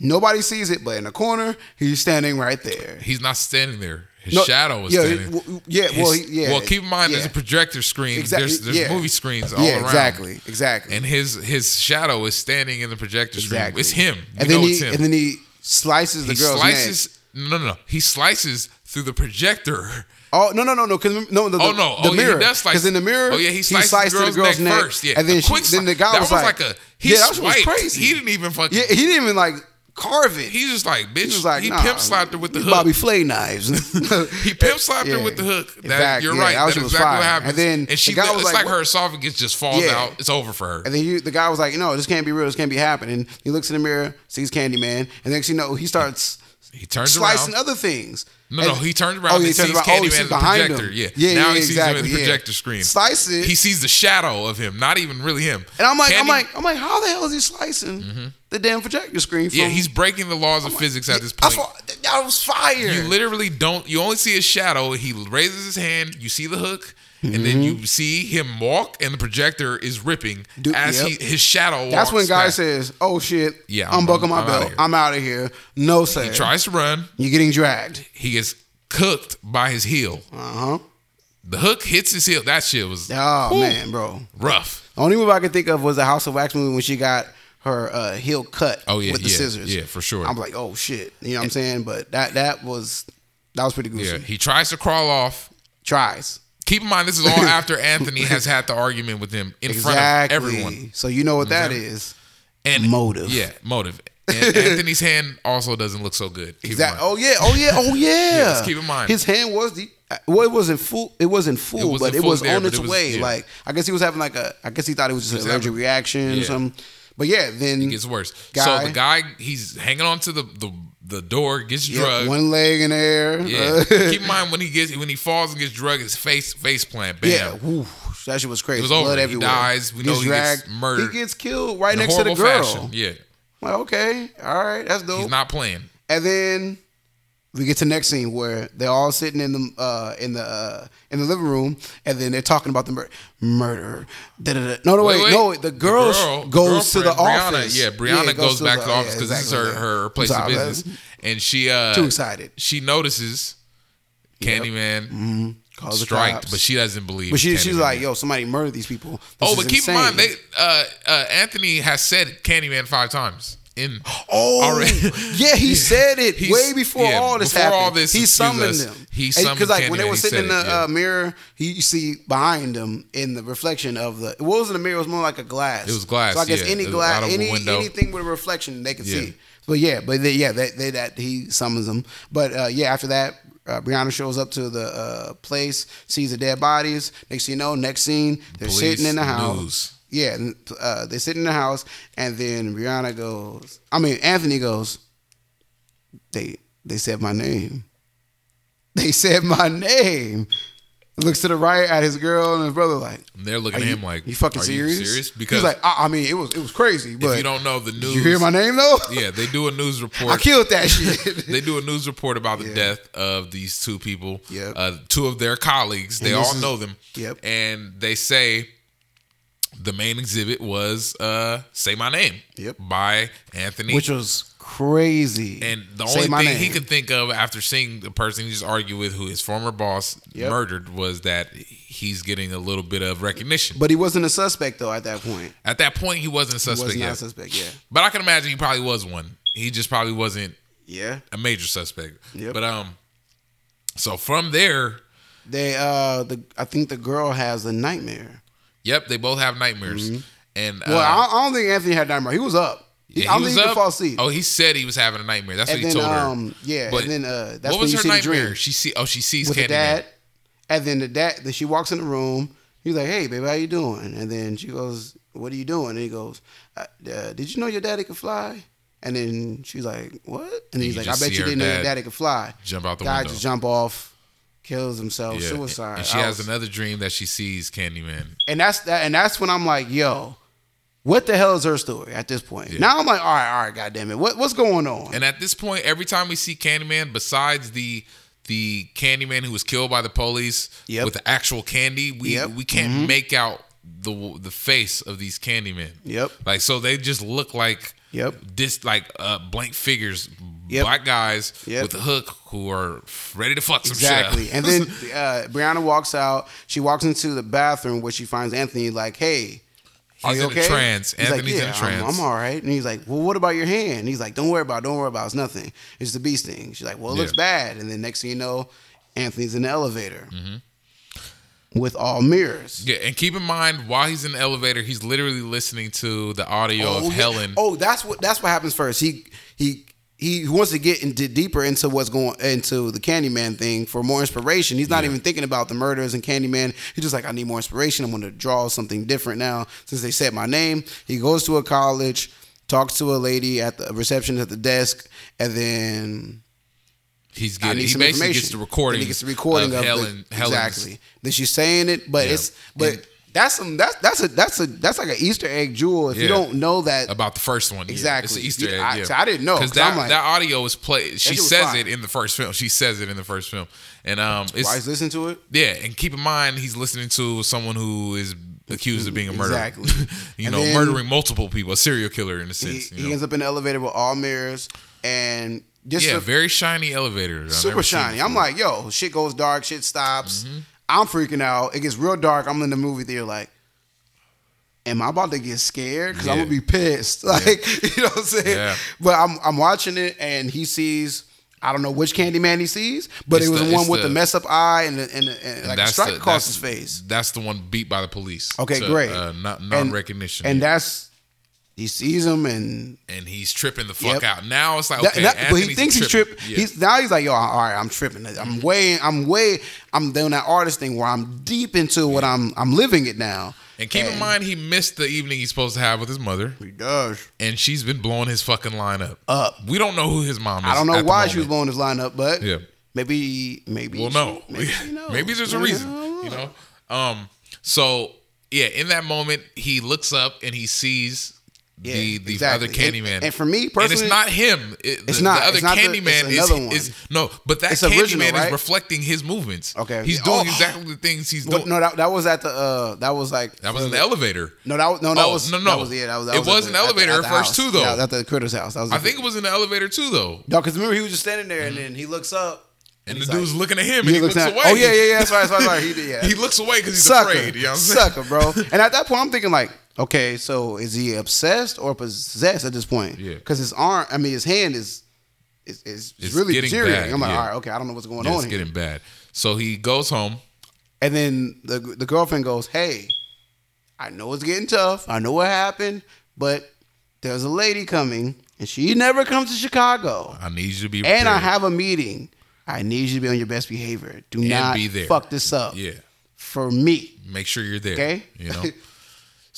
nobody sees it, but in the corner, he's standing right there. He's not standing there. His No, shadow is yeah, standing. w- yeah, well, His- he- yeah, Well, keep in mind there's a projector screen. Exactly. There's there's yeah. movie screens all yeah, around. exactly, exactly, And his his shadow is standing in the projector screen. exactly. It's him. We and know then he and then he slices the he girl's slices. No, no, no. He slices through the projector. Neck. Oh no no no no! Because no, the, Oh no! the oh, mirror. yeah, he does slice. Because in the mirror, oh yeah, he sliced sliced the girl's, neck, first. Yeah, and then she, quick then the sli- guy that was, was like, a he yeah, that was crazy. He didn't even fucking. Yeah, he didn't even like carve it. He's just like bitch. He was like, he nah, pimp slapped her with the hook. Bobby Flay knives. He pimp slapped her with the hook. That, you're yeah, right. that That's shit was exactly what happened. And then and she, the guy was it's like, like, her esophagus just falls out. It's over for her. And then he, the guy was like, "No, this can't be real. This can't be happening." He looks in the mirror, sees Candyman, and next you know, he starts He turns slicing other things. No, And- no, he turns around Oh, and he sees turns around. Oh, he Candyman sees in the behind projector. him. Yeah, Yeah, now yeah, he sees him exactly, in the yeah. projector screen. Slice it. He sees the shadow of him, not even really him. And I'm like, I'm like, I'm like, how the hell is he slicing mm-hmm. the damn projector screen? From, yeah, he's breaking the laws of physics at this point. that was fire. You literally don't. You only see his shadow. He raises his hand. You see the hook, and then you see him walk, and the projector is ripping Mm-hmm. Dude, as yep. he his shadow. That's when guy says, "Oh shit, Yeah, I'm, buckling my I'm belt. here." I'm out of here." No sir, He tries to run. you're getting dragged. He gets cooked by his heel. Uh huh. The hook hits his heel. That shit was Oh whew, man, bro. rough. The only movie I could think of was the House of Wax movie when she got her uh, heel cut. Oh, yeah, with the yeah, scissors. yeah, for sure. I'm like, oh shit, you know what I'm saying? But that that was that was pretty Yeah, he tries to crawl off. Tries Keep in mind, this is all after Anthony has had the argument with him in front of everyone. So you know what that mm-hmm. is. And Motive. Yeah, motive. And Anthony's hand also doesn't look so good. Exactly. Oh yeah. Oh yeah. Oh yeah. just keep in mind. his hand was the. Well, it wasn't full. It wasn't full, It wasn't but it was there, on its it was- way. yeah. Like I guess he was having like a. I guess he thought it was just was an allergic reaction or something. But yeah, then It gets worse. Guy- so the guy, he's hanging on to the the, the door, gets yeah, drugged. one leg in the air. yeah. Keep in mind when he gets when he falls and gets drugged, his face face plant. Bam. yeah. Whew, that shit was crazy. It was over. Blood He everywhere. dies. We know he gets murdered. He gets killed right next to the girl. fashion. Yeah. Like, okay, all right, that's dope. He's not playing. And then we get to the next scene where they're all sitting in the uh, in the uh, in the living room, and then they're talking about the mur- murder. Da-da-da. No, no, wait, Wait, no. The girl, girl- goes to the Brianna, office. Yeah, Brianna it goes, back to the yeah, office because exactly, this is her, her place of business, and she uh Too excited. She notices Candyman Calls striked, but she doesn't believe. But she, she's like, yo, somebody murdered these people. This oh, but keep insane. in mind, they uh, uh, Anthony has said Candyman five times in Oh, already. yeah, he said it He's- way before yeah, all this before happened. all this, he summoned us, them. he summoned because like when they were sitting in the it, yeah. uh, mirror, he you see behind them in the reflection of the. What was in the mirror? It was more like a glass. It was glass, So I guess yeah. any It glass, any anything with a reflection they could Yeah. see. But yeah, but they, yeah, they, they that he summons them. But uh, yeah, after that. Uh, Brianna shows up to the uh, place, sees the dead bodies. Next thing you know, next scene, they're Police sitting in the house. news. Yeah, uh, they sit in the house, and then Rihanna goes. I mean, Anthony goes. They they said my name. They said my name. Looks to the right at his girl and his brother, like, And they're looking at you, him like, you fucking "Are serious? You serious? he's like, I, I mean, it was it was crazy, but if you don't know the news, you hear my name though? Yeah, they do a news report. I killed that shit. they do a news report about the Yeah. death of these two people. Yep. Uh, two of their colleagues. They all is- know them. Yep. And they say the main exhibit was uh, "Say My Name." Yep. By Anthony. Which was crazy. and the Say only thing he could think of after seeing the person he just argued with, who his former boss Yep. murdered, was that he's getting a little bit of recognition. but he wasn't a suspect though at that point. At that point, he wasn't a He suspect was not yet. a suspect. Yeah. But I can imagine he probably was one. He just probably wasn't Yeah. a major suspect. Yep. But um, so from there, They uh the I think the girl has a nightmare. Yep, they both have nightmares. And uh, Mm-hmm. Well, I, I don't think Anthony had nightmare. He was up. Yeah, I don't he think he could fall asleep. Oh, he said he was having a nightmare. That's and what he then told her. um yeah, But and then uh that's what when was you her nightmare? dream She see oh she sees with dad. And then the dad then she walks in the room. He's like, "Hey, baby, how you doing?" And then she goes, "What are you doing?" And he goes, uh, uh, "Did you know your daddy could fly?" And then she's like, "What?" And he's like, "I bet you didn't know your daddy could fly." jump out the Guy window. just jump off, kills himself, Yeah. suicide. And she I has was- another dream that she sees Candyman. and that's that and that's when I'm like, yo, what the hell is her story at this point? Yeah. Now I'm like, all right, all right, goddamn it, what what's going on? And at this point, every time we see Candyman, besides the the Candyman who was killed by the police Yep. with the actual candy, we Yep. Mm-hmm. we can't make out the the face of these Candymen. Yep. Like so, they just look like Yep. this like uh, blank figures, Yep. black guys Yep. with a hook who are ready to fuck some Exactly. shit. and then uh, Brianna walks out. She walks into the bathroom where she finds Anthony. Like, hey, are He's you in a trance. He's Anthony's like, in a trance. I'm, I'm all right. And he's like, well, what about your hand? And he's like, don't worry about, it. don't worry about, it. it's nothing. It's the beast thing. She's like, well, it looks Yeah. bad. And then next thing you know, Anthony's in the elevator Mm-hmm. with all mirrors. yeah, and keep in mind while he's in the elevator, he's literally listening to the audio of yeah. Helen. Oh, that's what that's what happens first. He he he wants to get into deeper into what's going into the Candyman thing for more inspiration. He's not Yeah. even thinking about the murders and Candyman. He's just like, I need more inspiration. I'm going to draw something different now since they said my name. He goes to a college, talks to a lady at the reception at the desk, and then He's getting- he some basically information. gets the recording he gets the recording of of, Helen- the, exactly. Then she's saying it, but Yeah. it's but And- that's some that's that's a that's a that's like an Easter egg jewel. If you don't know that, about the first one. yeah. Exactly. It's an Easter egg. I- Yeah. so I didn't know, because 'cause that like- that audio is played. She says fire. it in the first film. She says it in the first film, and um, is listening to it? yeah. And keep in mind, he's listening to someone who is accused of being a murderer. Exactly. you And know, then- murdering multiple people, a serial killer in a sense. he know? ends up in the elevator with all mirrors and just yeah, a- very shiny elevator. Super shiny. I'm like, yo, shit goes dark, shit stops. Mm-hmm. I'm freaking out. It gets real dark. I'm in the movie theater like, am I about to get scared? Because I'm gonna be pissed. Like, you know what I'm saying? Yeah. But I'm I'm watching it and he sees. I don't know which Candyman he sees, but It's it was the- one with the, the- messed up eye and, the, and, the, and like a strike across his face. That's the one beat by the police. Okay, to, great. Uh, not non-recognition, and yeah. that's he sees him and and he's tripping the fuck Yep. out. Now it's like okay, that- but he thinks he's tripping. tripping. Yeah. He's now he's like, yo, all right, I'm tripping. I'm way, I'm way, I'm doing that artist thing where I'm deep into what I'm, I'm living it now. and keep in mind, he missed the evening he's supposed to have with his mother, he does. and she's been blowing his fucking line up. Up. We don't know who his mom is. I don't know why she was blowing his line up, but Yeah. maybe, maybe. We'll she- know. Maybe. Maybe there's a reason. You know. Um. So yeah, in that moment, he looks up and he sees Yeah, the the exactly. other Candyman. And- and for me personally, and it's not him. It- It's the, not. The other It's not the- Candyman it's is, one. is no, but that It's Candyman original, is reflecting his movements. Okay. He's doing Oh. exactly the things he's Well, doing. no, that, that was at the. uh That was like. that was in the elevator. No, that was no, that Oh, was no, no. That was, yeah, that was, that It was, was an the- at the- elevator at at the first house. too, though. Yeah, at the critter's house. I think it was in the elevator too, though. no, because remember he was just standing there and then he looks up And the dude's like- looking at him and He he looks looks away. Oh yeah, yeah, yeah. That's right. That's right. He did. Yeah. he looks away because he's sucker, afraid. You know what I'm saying? sucker, bro. and at that point, I'm thinking like, okay, so is he obsessed or possessed at this point? Yeah. Because his arm, I mean, his hand is is, is It's really deteriorating. I'm like, yeah. all right, okay, I don't know what's going Yeah, on it's here. getting bad. So he goes home. And then the the girlfriend goes, hey, I know it's getting tough. I know what happened, but there's a lady coming, and she never comes to Chicago. I need you to be And I have a meeting. I need you to be on your best behavior. Do And not be there. fuck this up. Yeah. For me. Make sure you're there. Okay. You know.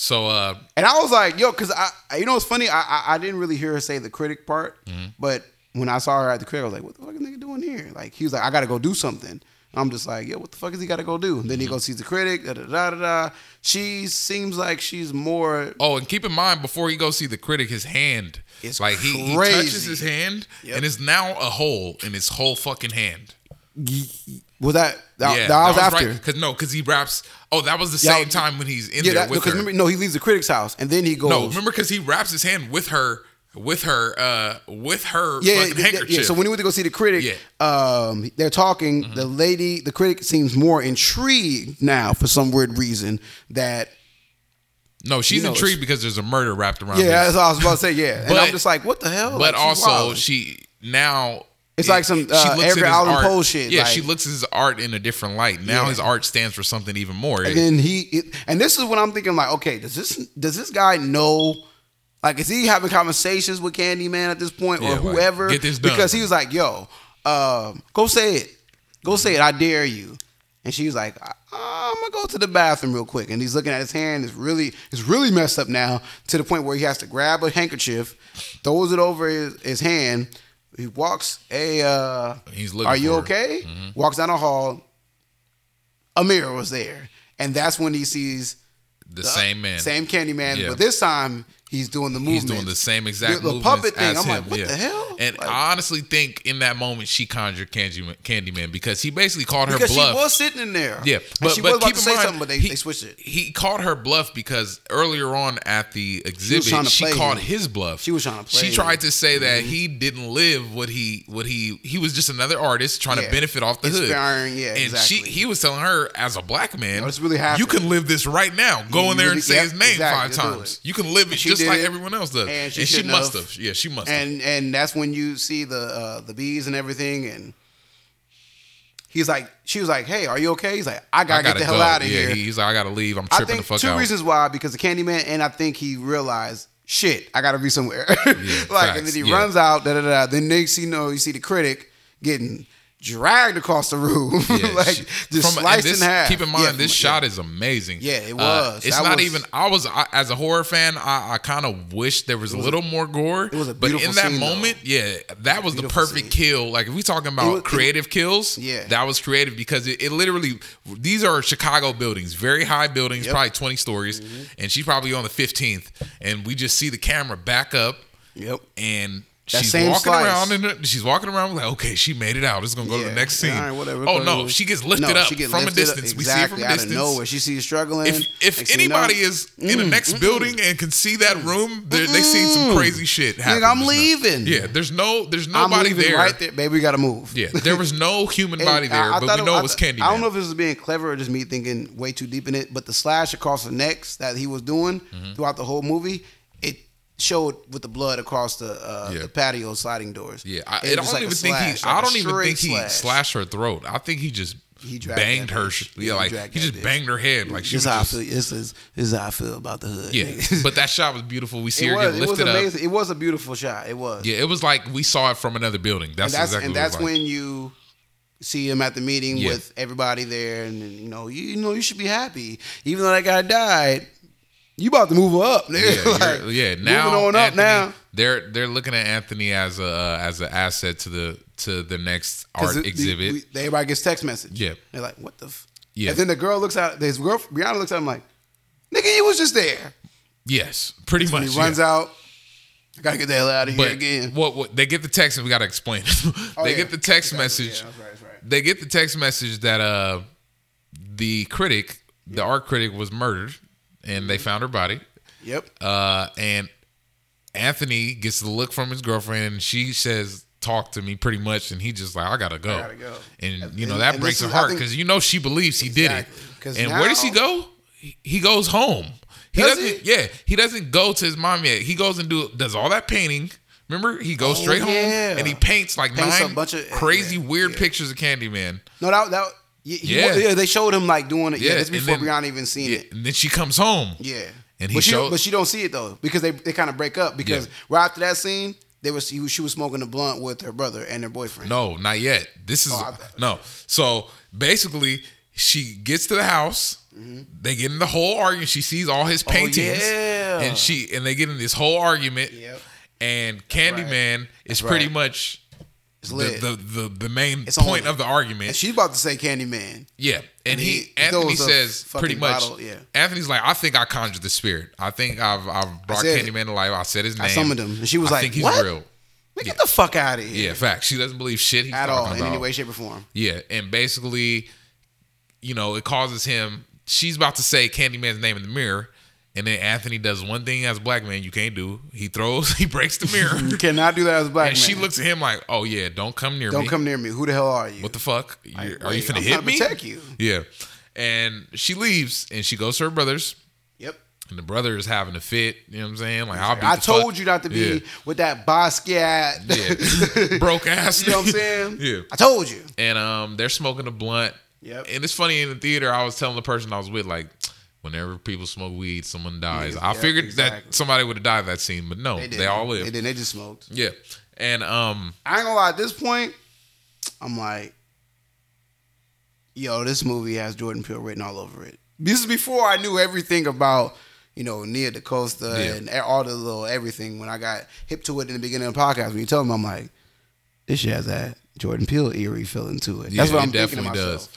So uh And I was like, yo, because I, you know, what's funny. I, I, I didn't really hear her say the critic part, Mm-hmm. but when I saw her at the critic, I was like, what the fuck is nigga doing here? Like, he was like, I got to go do something. I'm just like, yo, what the fuck is he got to go do? And then he Mm-hmm. goes sees the critic. Da da da da. da. She seems like she's more. oh, and keep in mind before he goes see the critic, his hand. It's like he, he touches his hand Yep. and it's now a hole in his whole fucking hand. Was that that, yeah, that was after? right. Cause no, cause he raps. Oh, that was the Yeah, same time when he's in Yeah, there that, with because her. remember, no, he leaves the critic's house and then he goes. no, remember because he wraps his hand with her, with her, uh, with her Yeah, yeah, yeah, handkerchief. yeah. So when he went to go see the critic, Yeah. Mm-hmm. um, they're talking. The lady, the critic, seems more intrigued now for some weird reason that no, she's you know, intrigued because there's a murder wrapped around. Yeah, his- that's what I was about to say. Yeah, and I'm just like, what the hell? But Like, also, wild. she now It's like some, uh, Edgar Allan Poe shit, Yeah, like- she looks at his art in a different light. Now Yeah. his art stands for something even more. and then he, it, and this is what I'm thinking. Like, okay, does this does this guy know? Like, is he having conversations with Candyman at this point, or Yeah, like, whoever? get this done. Because he was like, "Yo, um, go say it, go say it, I dare you." And she was like, "I'm gonna go to the bathroom real quick." And he's looking at his hand. It's really, it's really messed up now to the point where he has to grab a handkerchief, throws it over his, his hand. He walks. Hey, uh, He's looking are you okay? Walks down the hall. A mirror was there, and that's when he sees the same man. same Candyman, Yeah. but this time he's doing the movement. He's doing the same exact the, the puppet thing. I'm him, like, what yeah. the hell? And Like, I honestly think in that moment she conjured Candyman, Candyman because he basically called her because bluff. she was sitting in there. Yeah, but, she but keep in mind, something, but they, he, they switched it. He called her bluff because earlier on at the exhibit, she called him. his bluff. She was trying to play She him. tried to say that mm-hmm. he didn't live what he what he he was just another artist trying Yeah. to benefit off the hood. Inspiring, yeah, and exactly. she he was telling her as a black man, No, really you can live this right now. Go in there and say his name five times. You can live it just did like it, everyone else does. and And she she, must have. Yeah, she must have. and and that's when you see the uh, the bees and everything, and he's like, she was like, "Hey, are you okay?" He's like, "I gotta, I gotta get the hell out of yeah, here." He's like, I gotta leave. I'm I tripping think the fuck two out. reasons why because the Candyman, and I think he realized, shit, I gotta be somewhere. like, and then he yeah. runs out. Da da da. Then next, you know, you see the critic getting dragged across the room, Yeah, like she- just from- sliced this- in half. Keep in mind, Yeah, this from- shot yeah. is amazing. Yeah, it Uh, was. it's That not was- even. I was I, as a horror fan. I, I kind of wish there was, a little more gore. it was a beautiful but in that scene, though. moment, yeah, that was the perfect scene. kill. Like if we talking about was- it- creative kills, Yeah. that was creative because it, it literally. These are Chicago buildings, very high buildings, Yep. Mm-hmm. probably twenty stories, and she's probably on the fifteenth, and we just see the camera back up Yep. and That she's walking slice. around and she's walking around like, okay, she made it out. It's gonna go to the next scene. All right, whatever. Oh no, she gets lifted No, up from lifted a up- distance. We see it from a out distance. Of nowhere. She sees struggling. If if Next thing you know- anybody is in the mm, next mm, mm. building and can see that room, they they seen some crazy shit happen. Nigga, I'm leaving. Yeah, there's no there's nobody there. right there, baby. We gotta move. Yeah, there was no human body there, I- I but we know I it was Candy. I don't know if this was being clever or just me thinking way too deep in it, but the slash across the necks that he was doing Mm-hmm. throughout the whole movie, it showed with the blood across the uh, Yeah. the patio sliding doors. Yeah, I, It I don't like even think he. slash, I like a don't even think straight he slash. slashed her throat. I think he just He banged her. bitch. Yeah, Yeah, he like he just bitch. banged her head. Like she This was is how I just, feel. This is this is how I feel about the hood. Yeah, but that shot was beautiful. We see it her was, get it was lifted up. amazing. It was a beautiful shot. It was. Yeah, it was like we saw it from another building. That's, and that's exactly and what that's it was like. when you see him at the meeting Yeah. with everybody there, and you know, you, you know, you should be happy, even though that guy died. You about to move up, nigga. yeah, Like, yeah. Now moving on up Anthony, now. They're they're looking at Anthony as a uh, as an asset to the to the next art the- the- exhibit. we- everybody gets text message. Yeah. they're like, "What the?" F-? Yeah. and then the girl looks out. His girl, Brianna looks at him like, "Nigga, you was just there." yes, pretty When much. he runs yeah. out, I gotta get the hell out of here But again. what, what they get the text and we gotta explain it. Oh, they yeah. get the text Exactly. message. Yeah, that's right, that's right. They get the text message that uh the critic, the art critic, was murdered, and they found her body. Yep. Uh, and Anthony gets the look from his girlfriend, and she says, "Talk to me," pretty much, and he just like, "I gotta go." gotta go. And you know and- that and breaks her is- heart because you know she believes he did it. Exactly. And where does he go? He, goes home. He Does doesn't. he? Yeah, he doesn't go to his mom yet. He goes and do does all that painting. Remember, he goes Oh, straight home and he paints like Paints nine bunch of- crazy yeah, weird yeah. pictures of Candyman. No, that that. He- Yeah. yeah. they showed him like doing it. Yeah, Yeah, this before then- Brianna even seen Yeah, it. and then she comes home. Yeah, And he but she, showed- but she don't see it though because they they kind of break up because Yeah. right after that scene they was he, she was smoking a blunt with her brother and their boyfriend. No, not yet. This is Oh, no. So basically, she gets to the house. They get in the whole argument. She sees all his paintings, Mm-hmm. Oh, yeah. and she and they get in this whole argument. Yep. And Candyman is That's pretty right. much It's the, lit. the the the main It's point of the argument. and she's about to say Candyman. Yeah, and, And he, he Anthony says pretty much. bottle, yeah. Anthony's like, I think I conjured the spirit. I think I've I've brought said. Candyman to life. I said his name. I summoned him, and she was I like, think he's "What? real. Man, Yeah. Get the fuck out of here. Yeah, fact. She doesn't believe shit he's At all, in about. any way, shape, or form. Yeah, and basically, you know, it causes him. She's about to say Candyman's name in the mirror, and then Anthony does one thing as a black man you can't do. He throws, he breaks the mirror, You cannot do that as a black and man. she looks at him like, "Oh yeah, don't come near me. Don't come near me. Who the hell are you? What the fuck? You're- are you wait, finna I'm hit me? protect you. Yeah, and she leaves, and she goes to her brother's. Yep. And the brother is having a fit. You know what I'm saying? Like, I'll beat I told fuck- you not to be Yeah. with that Basquiat. Yeah. broke ass. you know what I'm saying? Yeah. I told you. and um, they're smoking a blunt. Yep. And it's funny in the theater. I was telling the person I was with, like, whenever people smoke weed, someone dies. Yeah, I yeah, figured exactly. that somebody would have died that scene, but no, they, didn't. all They live. didn't. They just smoked. Yeah. And um, I ain't gonna lie. At this point, I'm like, yo, this movie has Jordan Peele written all over it. This is before I knew everything about, you know, Nia DaCosta Yeah. and all the little everything. When I got hip to it in the beginning of the podcast, when you tell me, I'm like, this shit has that Jordan Peele eerie feeling to it. That's yeah, what I'm it definitely does.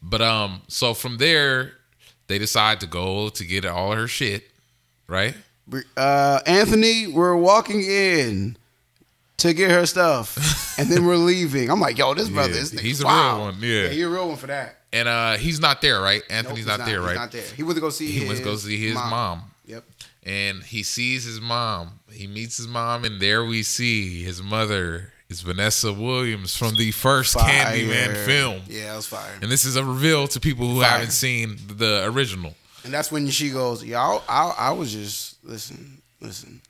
But um, so from there, they decide to go to get all her shit, right? Uh, Anthony, we're walking in to get her stuff, and then we're leaving. I'm like, yo, this brother, Yeah, this nigga, he's a wow. real one, yeah. he's a real one for that. And uh, he's not there, right? Anthony's he's not, there, He's right? not there. He went to go see. He his went to go see his mom. Yep. and he sees his mom. He meets his mom, and there we see his mother is Vanessa Williams from the first Candyman film. Yeah, that was fire. And this is a reveal to people who Fire. haven't seen the original. And that's when she goes, "Y'all, I, I was just listen, listen.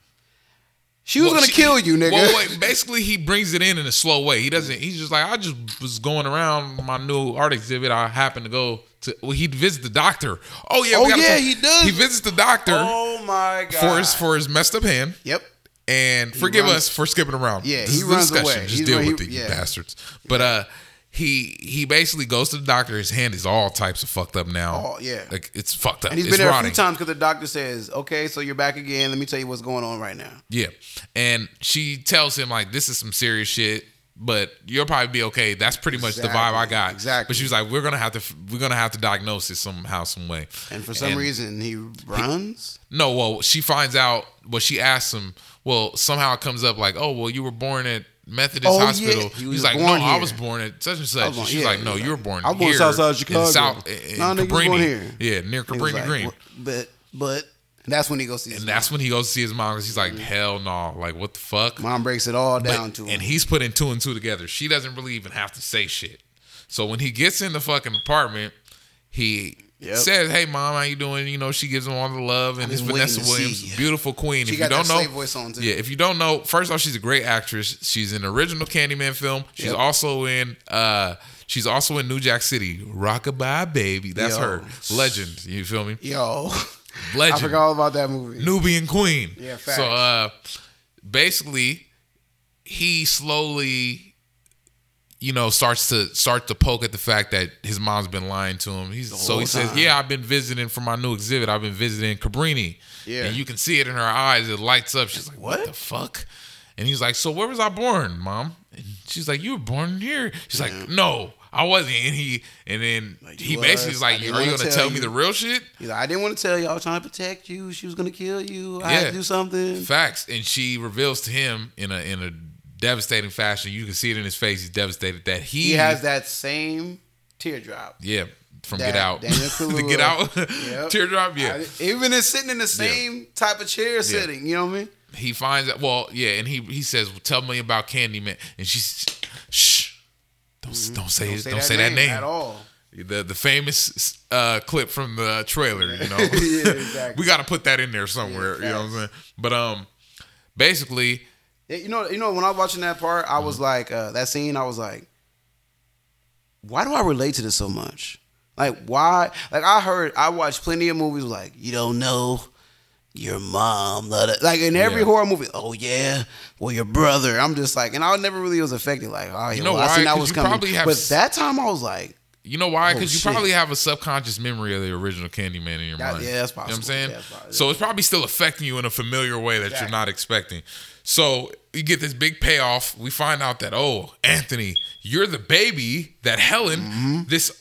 She was Well, gonna she- kill you, nigga. Well, wait, basically, he brings it in in a slow way. He doesn't. He's just like, I just was going around my new art exhibit. I happened to go to. Well, he visits the doctor. Oh yeah. Oh, yeah, talk- he does. He visits the doctor oh my god. for his for his messed up hand. yep. And forgive runs- us for skipping around. Yeah, This he runs discussion. away. Just He's deal run- with he- it, you yeah. bastards. But uh, he he basically goes to the doctor. His hand is all types of fucked up now. Oh, yeah. like it's fucked up. And he's it's been there rotting. a few times because the doctor says, "Okay, so you're back again. Let me tell you what's going on right now." Yeah. And she tells him like this is some serious shit, but you'll probably be okay. That's pretty much the vibe I got. Exactly. But she was like, we're gonna have to we're gonna have to diagnose it somehow, some way. And for some reason, he runs. No, well, she finds out. Well, she asks him. Well, somehow it comes up like, oh, well, you were born at Methodist Oh, yeah. Hospital. He was He's like, no, born I was born at such and such. born- She's yeah, like, no, you were born I was born here Southside in Chicago. South, in Nah, Cabrini. born here. Yeah, near Cabrini like, Green. "What- But but that's when he goes to his And that's when he goes to see his mom because he's like, mm-hmm. hell no, like what the fuck? mom breaks it all But- down to him. And he's putting two and two together. She doesn't really even have to say shit. So when he gets in the fucking apartment, he Yep. says, "Hey, mom, how you doing?" You know, she gives him all the love, and it's Vanessa to see Williams, beautiful queen. She if you don't know, voice on, too. yeah. If you don't know, first off, she's a great actress. She's in the original Candyman film. She's Yep. also in. uh She's also in New Jack City, Rockabye Baby. That's Yo. her legend. You feel me? Yo, legend. I forgot all about that movie. Nubian Queen. Yeah, facts. So uh basically he slowly you know starts to start to poke at the fact that his mom's been lying to him. He's so he whole says, "Yeah, I've been visiting for my new exhibit. I've been visiting Cabrini." Yeah. And you can see it in her eyes. It lights up. She's like, "What, What? the fuck?" And he's like, "So where was I born, mom?" And she's like, "You were born here." She's like, "No, I wasn't." And he and then he you basically was. is like, "Are you gonna tell tell me the real shit?" He's like, I didn't want to tell you. I was trying to protect you. She was gonna kill you. I had to do something. Facts, and she reveals to him in a in a devastating fashion. You can see it in his face. He's devastated that he, He has that same teardrop. yeah from that Get Out. Daniel the Get Out Yep. teardrop. Yeah, I- even is sitting in the same type of chair sitting. You know what I mean? he finds out. Well, yeah, and he he says, well, "Tell me about Candyman," and she's shh. Don't, don't say Mm-hmm. Don't say, don't that, say name that name at all. The the famous uh, clip from the trailer, you know. Yeah, exactly. we got to put that in there somewhere. you know what I'm saying? But um, basically, Yeah, You know, you know, when I was watching that part, I Mm-hmm. was like, uh, that scene, I was like, why do I relate to this so much? Like, why? Like, I heard, I watched plenty of movies like, you don't know your mom, like in every Yeah. horror movie. Oh yeah, well your brother. I'm just like, and I never really was affected. Like, oh, yeah, You know well, I seen was coming. probably have but that time, I was like, You know why? Oh, Because you shit. probably have a subconscious memory of the original Candyman in your That- mind. yeah, that's You know what I'm saying? Yeah, possible. so it's probably still affecting you in a familiar way that you're not expecting. So you get this big payoff. We find out that, oh, Anthony, you're the baby that Helen, Mm-hmm. this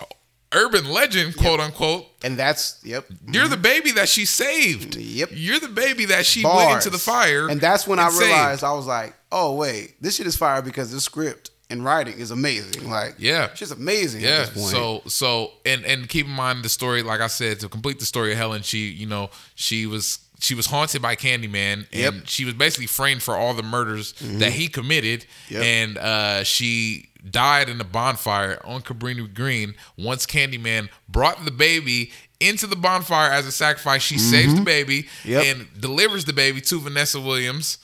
urban legend, quote unquote, and that's yep. you're the baby that she saved. Yep. You're the baby that she Bars. went into the fire. And that's when I saved. realized I was like, oh wait, this shit is fire because the script and writing is amazing. Like, Yeah. just amazing. Yeah. At this point. So so and and keep in mind the story. Like I said, to complete the story of Helen, she you know she was she was haunted by Candyman, and Yep. Mm-hmm. she was basically framed for all the murders that he committed, Yep. and uh, she died in a bonfire on Cabrini Green. Once Candyman brought the baby into the bonfire as a sacrifice, she saves the baby Mm-hmm. Yep. and delivers the baby to Vanessa Williams.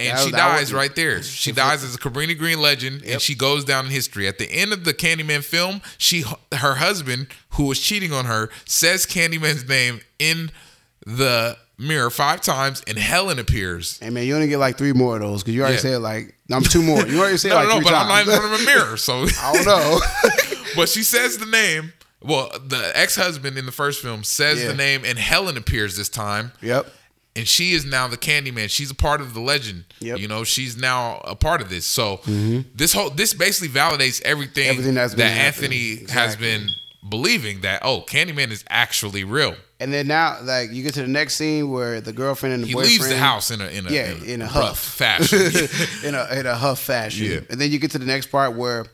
And she dies right there. She dies as a Cabrini Green legend, and she goes down in history. At the end of the Candyman film, she her husband, who was cheating on her, says Candyman's name in the mirror five times, and Helen appears. Hey man, you only get like three more of those because you already Yeah. said like I'm two more. You already said No, like no, no, but I'm not in front of a mirror, so I don't know. but she says the name. Well, the ex-husband in the first film says Yeah. the name, and Helen appears this time. yep. and she is now the Candyman. She's a part of the legend. Yep. Mm-hmm. You know, she's now a part of this. So this whole this basically validates everything, Everything that's been that happening. Anthony has Exactly. been believing that oh, Candyman is actually real. And then now, like you get to the next scene where the girlfriend and the He boyfriend leaves the house in a in a, Yeah, in a, in a rough huff. fashion. in a in a huff fashion. Yeah. And then you get to the next part where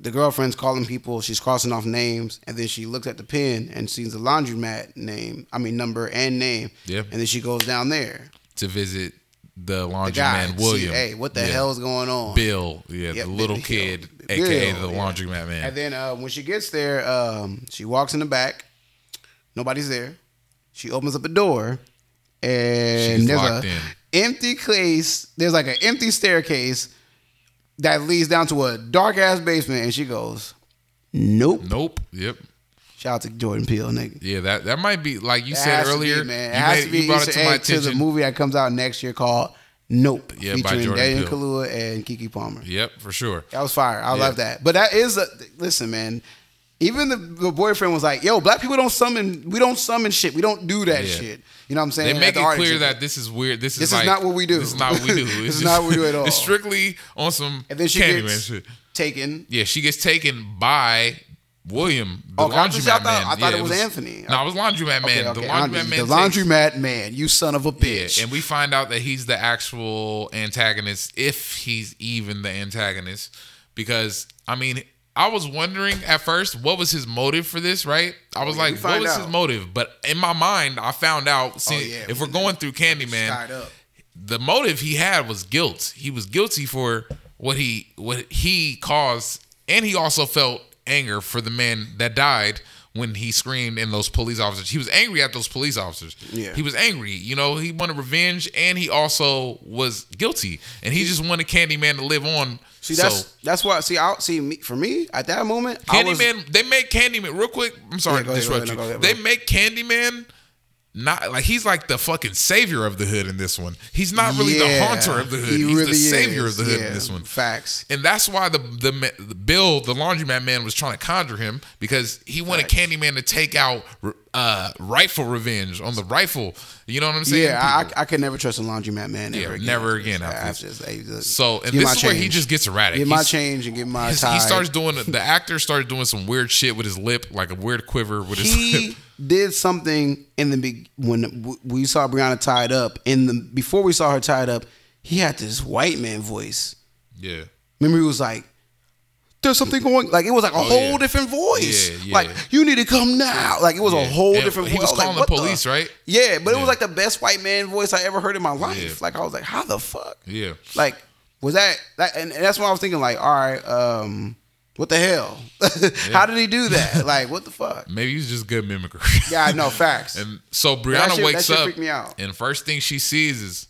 the girlfriend's calling people, she's crossing off names, and then she looks at the pen and sees the laundromat name, I mean number and name. Yeah. And then she goes down there. to visit the The guy, laundryman see, William. hey, what the Yeah. hell's going on? Bill, yeah, Yep, the little Bill. kid, Bill, aka the yeah. laundromat man. And then uh, when she gets there, um, she walks in the back. Nobody's there. She opens up a door, and She's there's a empty case. There's like an empty staircase that leads down to a dark ass basement, and she goes, "Nope." nope. Yep. Shout out to Jordan Peele, nigga. Yeah, that that might be like you It said has to be, earlier. man. It has made- to be you brought it to my egg to the movie that comes out next year called Nope, Yeah, by featuring Jordan Daniel Peele. And Keke Palmer. Yep, for sure. That was fire. I love that. But that is a listen, man. Even the, the boyfriend was like, "Yo, black people don't summon. We don't summon shit. We don't do that Yeah. shit." You know what I'm saying? They make the it clear that this is weird. This is This is like, not what we do. This is not what we do. This is not what we do at all. It's strictly on some And then she gets shit. taken. Yeah, she gets taken by William, the Oh, laundromat I thought- man. I thought Yeah, it was Anthony. No, it was laundromat man. Okay, the laundromat man. the takes- laundromat man. You son of a bitch. Yeah, and we find out that he's the actual antagonist, if he's even the antagonist. Because I mean, I was wondering at first what was his motive for this, right? I was Oh, like, what was out. his motive? But in my mind, I found out. See, Oh, yeah, if we're going through Candyman, the motive he had was guilt. He was guilty for what he what he caused, and he also felt anger for the man that died when he screamed in those police officers. He was angry at those police officers. Yeah. He was angry. You know, he wanted revenge and he also was guilty. And he just wanted Candyman to live on. See, so that's that's why. See, I see me for me at that moment. I was, Candyman, they make Candyman real quick. I'm sorry Yeah, to disrupt ahead, you. ahead, they make Candyman not like he's like the fucking savior of the hood in this one. He's not really the haunter of the hood. he he's really the savior is. of the hood Yeah, in this one. Facts. And that's why the, the the Bill, the laundromat man, was trying to conjure him because he wanted Candyman to take out uh, rightful revenge on the rightful. You know what I'm saying? Yeah, I, People. I could never trust a laundromat man. Yeah, Ever again. never again after this. to say, just so, and this is where he just gets erratic. Get my He's- change and get my his- tie. he starts doing the actor started doing some weird shit with his lip, like a weird quiver with his lip. he did something in the big when we saw Brianna tied up. In the before we saw her tied up, he had this white man voice. Yeah. Remember, he was like, "There's something going." Like it was like a Oh, whole yeah. different voice. Yeah, yeah. Like you need to come now. Like it was a whole And different. he voice. was I calling like, the police, right? Yeah, but it was like the best white man voice I ever heard in my life. Like I was like, how the fuck? Yeah. Like was that? that and, and that's what I was thinking. Like, all right, um, what the hell? how did he do that? Like, what the fuck? Maybe he's just good mimicry. Yeah, I know facts. And so Brianna shit- wakes up, and first thing she sees is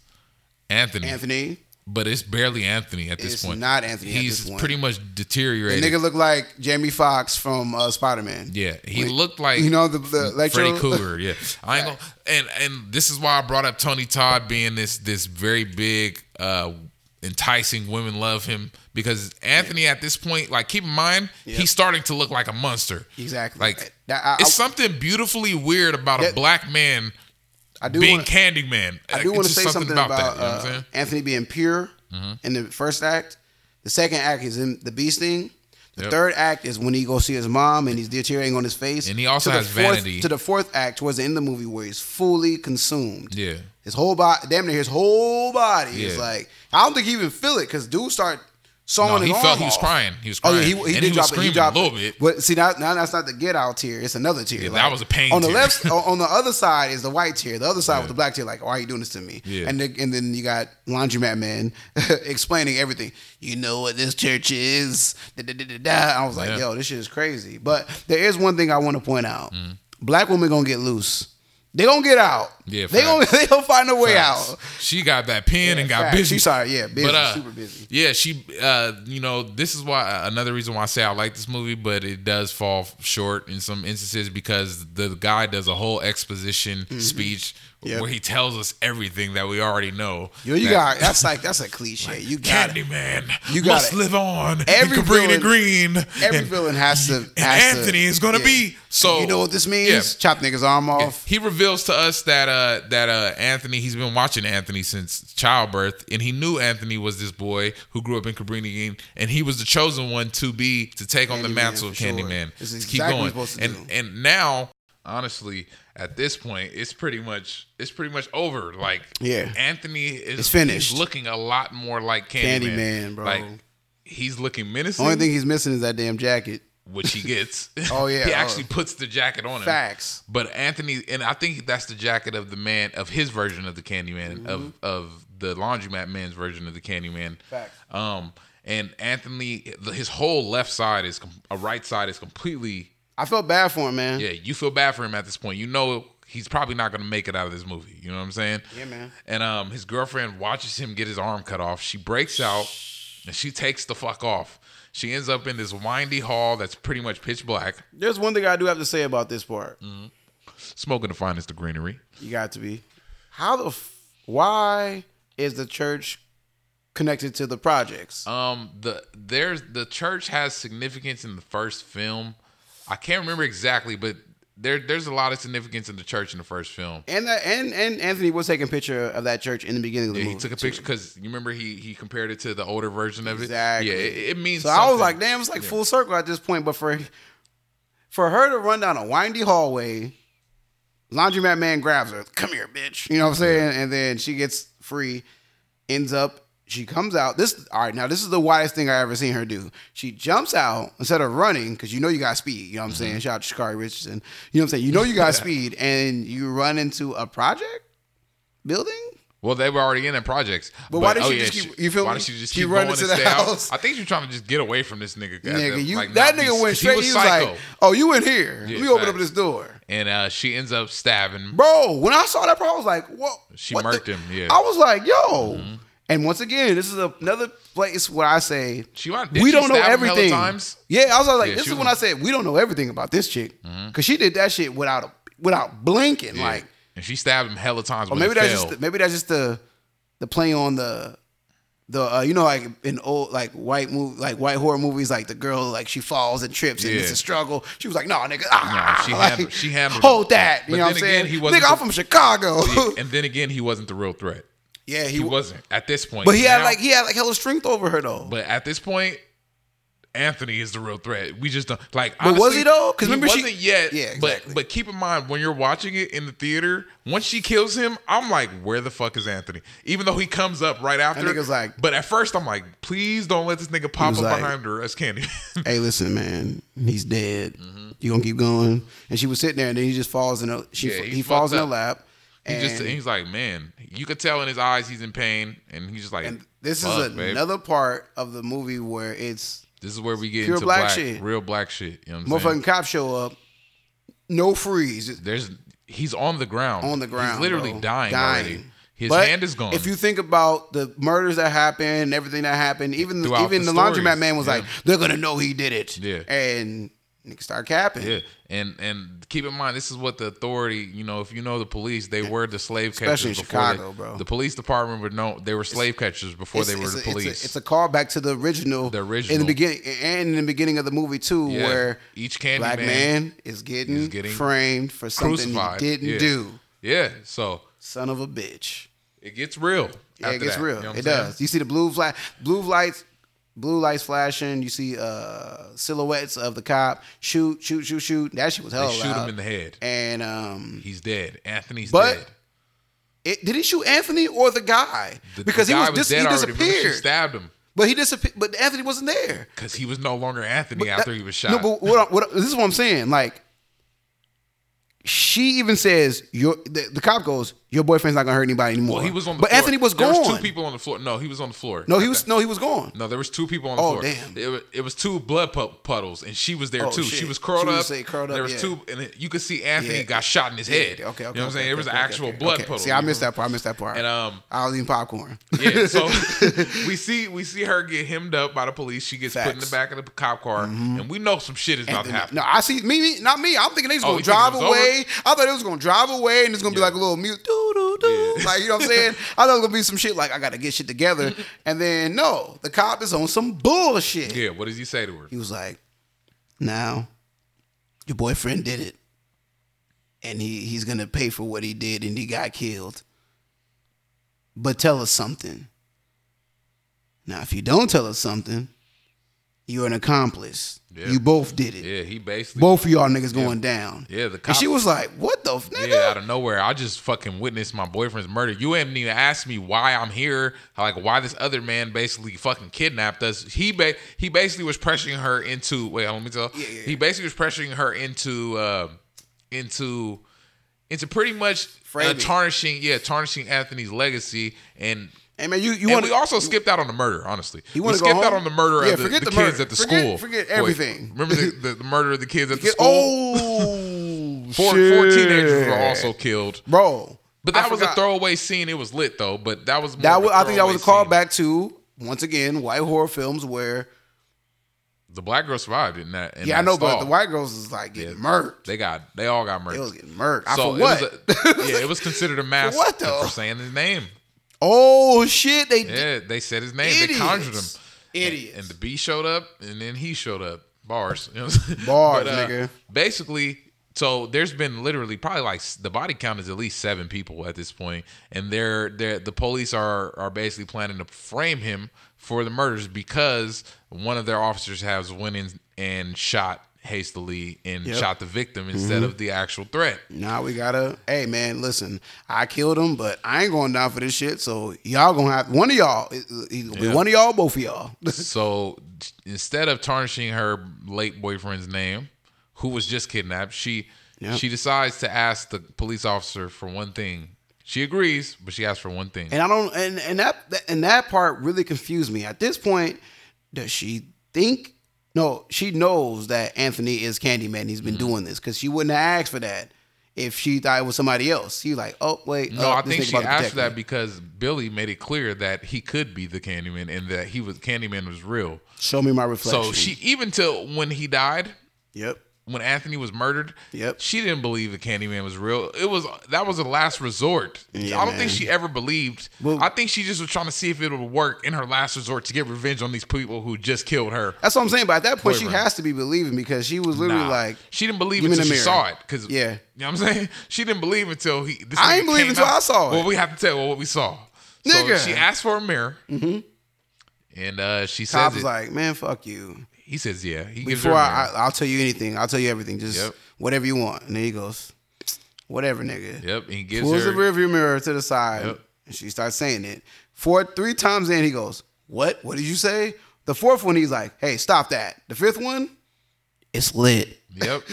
Anthony. Anthony, But it's barely Anthony at this It's point. not Anthony at He's this point. pretty much deteriorating. the nigga looked like Jamie Foxx from uh, Spider Man. yeah, he Like, looked like you know the the electro. Freddy Krueger. Yeah, I ain't gonna. And and this is why I brought up Tony Todd being this this very big, uh, enticing. Women love him because Anthony at this point, like keep in mind, Yep. he's starting to look like a monster. Exactly. Like That- I- it's something beautifully weird about a black man I do being want. Candyman. I do want to say something about, that. You know uh. Mm-hmm. Anthony being pure in the first act. The second act is in the beast thing. The Yep. third act is when he goes see his mom and he's deteriorating on his face. And he also To has fourth, vanity. To the fourth act, towards the end of the movie, where he's fully consumed. Yeah. His whole body, damn near his whole body is like. I don't think he even feel it because dude start sawing No, he felt he was off. crying. He was crying. Oh yeah, he, he and did he drop was it. screaming He dropped a little bit. But see now, now that's not the get out tier. It's another tier. Yeah, that was a pain On the left, on the other side is the white tier. The other side with the black tier. Like, why are you doing this to me? Yeah. And the, and then you got laundromat man explaining everything. You know what this church is? Da, da, da, da, da. I was like, Yeah. yo, this shit is crazy. But there is one thing I want to point out. Mm. Black women gonna get loose. They gonna get out. Yeah, they gonna they gonna find a way Facts. out. She got that pen and got facts. busy. She sorry, yeah, busy, But, uh, super busy. Yeah, she. Uh, you know, this is why another reason why I say I like this movie, but it does fall short in some instances because the guy does a whole exposition speech Mm-hmm. Yep. where he tells us everything that we already know. Yo, you That got that's like that's a cliche. You got. Candyman. You got must it. live on. Every Cabrini villain- Green. Every and, villain has to. and has to- Anthony is gonna yeah. be so. You know what this means? Yeah. Chop niggas arm off. He reveals to us that uh that uh Anthony he's been watching Anthony since childbirth and he knew Anthony was this boy who grew up in Cabrini Green and he was the chosen one to be to take on the Candyman, mantle of for sure. Candyman. This keep going. and to and now honestly at this point it's pretty much it's pretty much over like Yeah. Anthony is It's finished. he's looking a lot more like Candyman, Candyman, bro. like he's looking menacing Only thing he's missing is that damn jacket. which he gets Oh, yeah. he Oh. actually puts the jacket on him Facts. but Anthony, and I think that's the jacket of the man of his version of the Candyman of of the laundromat man's version of the Candyman. Facts. Um, and Anthony, his whole left side is a right side is completely. I felt bad for him, man. Yeah, you feel bad for him at this point. You know he's probably not going to make it out of this movie. You know what I'm saying? Yeah, man. And um, his girlfriend watches him get his arm cut off. She breaks out, and she takes the fuck off. She ends up in this windy hall that's pretty much pitch black, There's one thing I do have to say about this part. smoking the finest of greenery. You got to be. How the f- why is the church connected to the projects? Um, the there's the church has significance in the first film. I can't remember exactly, but there there's a lot of significance in the church in the first film. and that and and Anthony was taking a picture of that church in the beginning of the Yeah, movie. he took a picture because you remember he he compared it to the older version of it. Exactly. Yeah, it, it means. So I was like, damn, it's like Yeah. full circle at this point. But for for her to run down a windy hallway, laundromat man grabs her. Come here, bitch. You know what I'm saying? And then she gets free. Ends up. She comes out. This all right. Now this is the wildest thing I ever seen her do. She jumps out instead of running because you know you got speed. You know what I'm Mm-hmm. saying? Shout out to Sha'Carri Richardson. You know what I'm saying? You know you got speed, and you run into a project building. Well, they were already in the projects. But why did she just keep- you feel why me? did she just keep running and the stay out? house. I think she's trying to just get away from this nigga. Nigga, you Like, that not be- nigga went 'cause he straight. was He was like, "Oh, you in here? Yeah, Let me open up this door." and uh, she ends up stabbing. Bro, when I saw that, bro, I was like, "What?" She what murked the- him, yeah. Mm-hmm. I was like, "Yo." And once again, this is another place where I say She did we she don't know stab him hella everything. Yeah, I was like, Yeah, this is was- when I said we don't know everything about this chick because she did that shit without a, without blinking. Yeah. Like, and she stabbed him hella times. or maybe that's just maybe that's just the the play on the the uh, you know like in old like white movie like white horror movies like the girl like she falls and trips and Yeah. it's a struggle. She was like, no, nigga, ah, Nah, she like, handled- she handled hold that. You But know what I'm saying? again, he wasn't nigga, I'm from Chicago. And then again, he wasn't the real threat. Yeah, he, He wasn't at this point. But he had like he had like hella strength over her though. But at this point, Anthony is the real threat. We just don't like. But was honestly, he though? 'Cause he remember she- wasn't yet. Yeah, But exactly. but but keep in mind when you're watching it in the theater, once she kills him, I'm like, where the fuck is Anthony? Even though he comes up right after. nigga's like- but at first I'm like, please don't let this nigga pop up like- behind her as Candy. hey, listen, man, he's dead. Mm-hmm. You gonna keep going? And she was sitting there, and then he just falls in a. She Yeah, he he's falls in her fucked lap. he And, just he's like, man, you could tell in his eyes he's in pain, and he's just like, and this is babe. another part of the movie where it's This is where we get pure into black black, shit. real black shit. You know what I'm saying? motherfucking cops show up, no freeze. There's he's on the ground. on the ground. He's literally bro. dying, already. His But hand is gone. If you think about the murders that happened, everything that happened, even Throughout even the the, laundromat man was yeah. like, they're gonna know he did it. Yeah. and nigga start capping. yeah, and and keep in mind, this is what the authority. You know, if you know the police, they were the slave Especially catchers before they- Chicago, bro. The police department were no, they were slave catchers before they It's- were it's the a- it's a- police. It's a, callback to the original, The original in the beginning, and in the beginning of the movie too, Yeah. where Each Candy black man man, is getting, is getting framed for something crucified. he didn't Yeah. do. yeah, so Son of a bitch. it gets real. Yeah, it gets that, real. you know it does. You see the blue flash, blue lights, blue lights flashing. You see uh silhouettes of the cop shoot, shoot, shoot, shoot. That shit was hell They shoot him in the head. And um, He's dead. Anthony's But- dead. it, did he shoot Anthony or the guy? The- because the he guy was, dis- he already. Remember disappeared. She stabbed him but he disappeared. But Anthony wasn't there. because he was no longer Anthony But after that- he was shot. No, but what, what, this is what I'm saying. Like, she even says, "Your." The, the cop goes, "Your boyfriend's not gonna hurt anybody anymore." well, he was on the but floor. Anthony was there gone. was two people on the floor. No, he was on the floor. no, he was no, he was gone. No, there was two people on the Oh, floor. damn. It was, it was two blood pu- puddles, and she was there Oh, too. shit. She was curled She was, up. say, curled up, There was yeah. two, and it- you could see Anthony Yeah. got shot in his Yeah, head. Okay, okay, You know what I'm saying? okay, there was okay, an actual blood puddle. See, I missed that part. I missed that part. And um, I was eating popcorn. yeah, so we see we see her get hemmed up by the police. She gets put in the back of the cop car, and we know some shit is about to happen. No, I see me, not me. I'm thinking they was Oh, gonna drive away. I thought it was gonna drive away, and it's gonna be like a little mute, doo. Yeah. Like you know what I'm saying? I thought it was gonna be some shit like I gotta get shit together, and then no, the cop is on some bullshit. Yeah, what did he say to her? He was like, "Now, your boyfriend did it, and he he's gonna pay for what he did, and he got killed. But tell us something. Now, if you don't tell us something, you're an accomplice. Yeah. You both did it. Yeah, he basically Both of y'all niggas going down. Yeah, the and she was like, "What the f- nigga?" Yeah, out of nowhere, I just fucking witnessed my boyfriend's murder. You haven't even asked me why I'm here, like why this other man basically fucking kidnapped us. He ba- he basically was pressuring her into. Wait, let me tell. Yeah, yeah, He basically was pressuring her into uh, into into pretty much uh, tarnishing, yeah, tarnishing Anthony's legacy and. Hey man, you you and want we also skipped out on the murder. Honestly, You we wanna go skipped out on the murder Yeah, of the, the the kids murder. at the Forget- school. forget everything. remember the, the, the murder of the kids at the school? oh, four, shit. four teenagers were also killed. bro. But that I was forgot. a throwaway scene. It was lit though. But that was more That was, I think that was a callback to once again white horror films where The black girl survived in that. In yeah I that know, but the white girls is like getting Yeah. murked. they got they all got murdered. They was getting murked. I so for it what? was a, yeah, it was considered a mass what, though? for saying his name. Oh shit! They Yeah, they said his name. They conjured him. Idiots. Idiots. And the B showed up, and then he showed up. Bars. You know what I'm saying? Bars, uh, nigga. Basically, so there's been literally probably like the body count is at least seven people at this point, and they're they're the police are are basically planning to frame him for the murders because one of their officers has went in and shot hastily and Yep. Mm-hmm. shot the victim instead of the actual threat. Now we gotta. Hey man, listen. I killed him, but I ain't going down for this shit. So y'all gonna have one of y'all. Either be one of y'all, both of y'all. so instead of tarnishing her late boyfriend's name, who was just kidnapped, she Yep. she decides to ask the police officer for one thing. She agrees, but she asks for one thing. And I don't. And and that- and that part really confused me. At this point, does she think? No, she knows that Anthony is Candyman. He's Mm-hmm. been doing this because she wouldn't have asked for that if she thought it was somebody else. She like, oh wait, no, uh, I think she asked for that because Billy made it clear that he could be the Candyman and that he was Candyman was real. Show me my reflection. So she even till when he died, Yep. When Anthony was murdered, Yep. she didn't believe the Candyman was real. It was that was a last resort. Yeah, I don't think she ever believed. Well- I think she just was trying to see if it would work in her last resort to get revenge on these people who just killed her. That's what I'm saying. But at that point, she has to be believing because she was literally Nah. like, she didn't believe until she saw it. Cause Yeah. you know what I'm saying. She didn't believe until he. This I ain't believe until out. I saw it. Well, we have to tell what we saw. Nigga. So she asked for a mirror, and uh, she says Cop it. was like, man, fuck you. He says, "Yeah." He gives her Before I. I, I'll tell you anything. I'll tell you everything. Just Yep. whatever you want. And then he goes, whatever, nigga. yep. And he gives Pulls her. the rearview mirror to the side, Yep. and she starts saying it. Four, three times in, he goes, "What? What did you say?" The fourth one, he's like, "Hey, stop that." The fifth one, it's lit. Yep.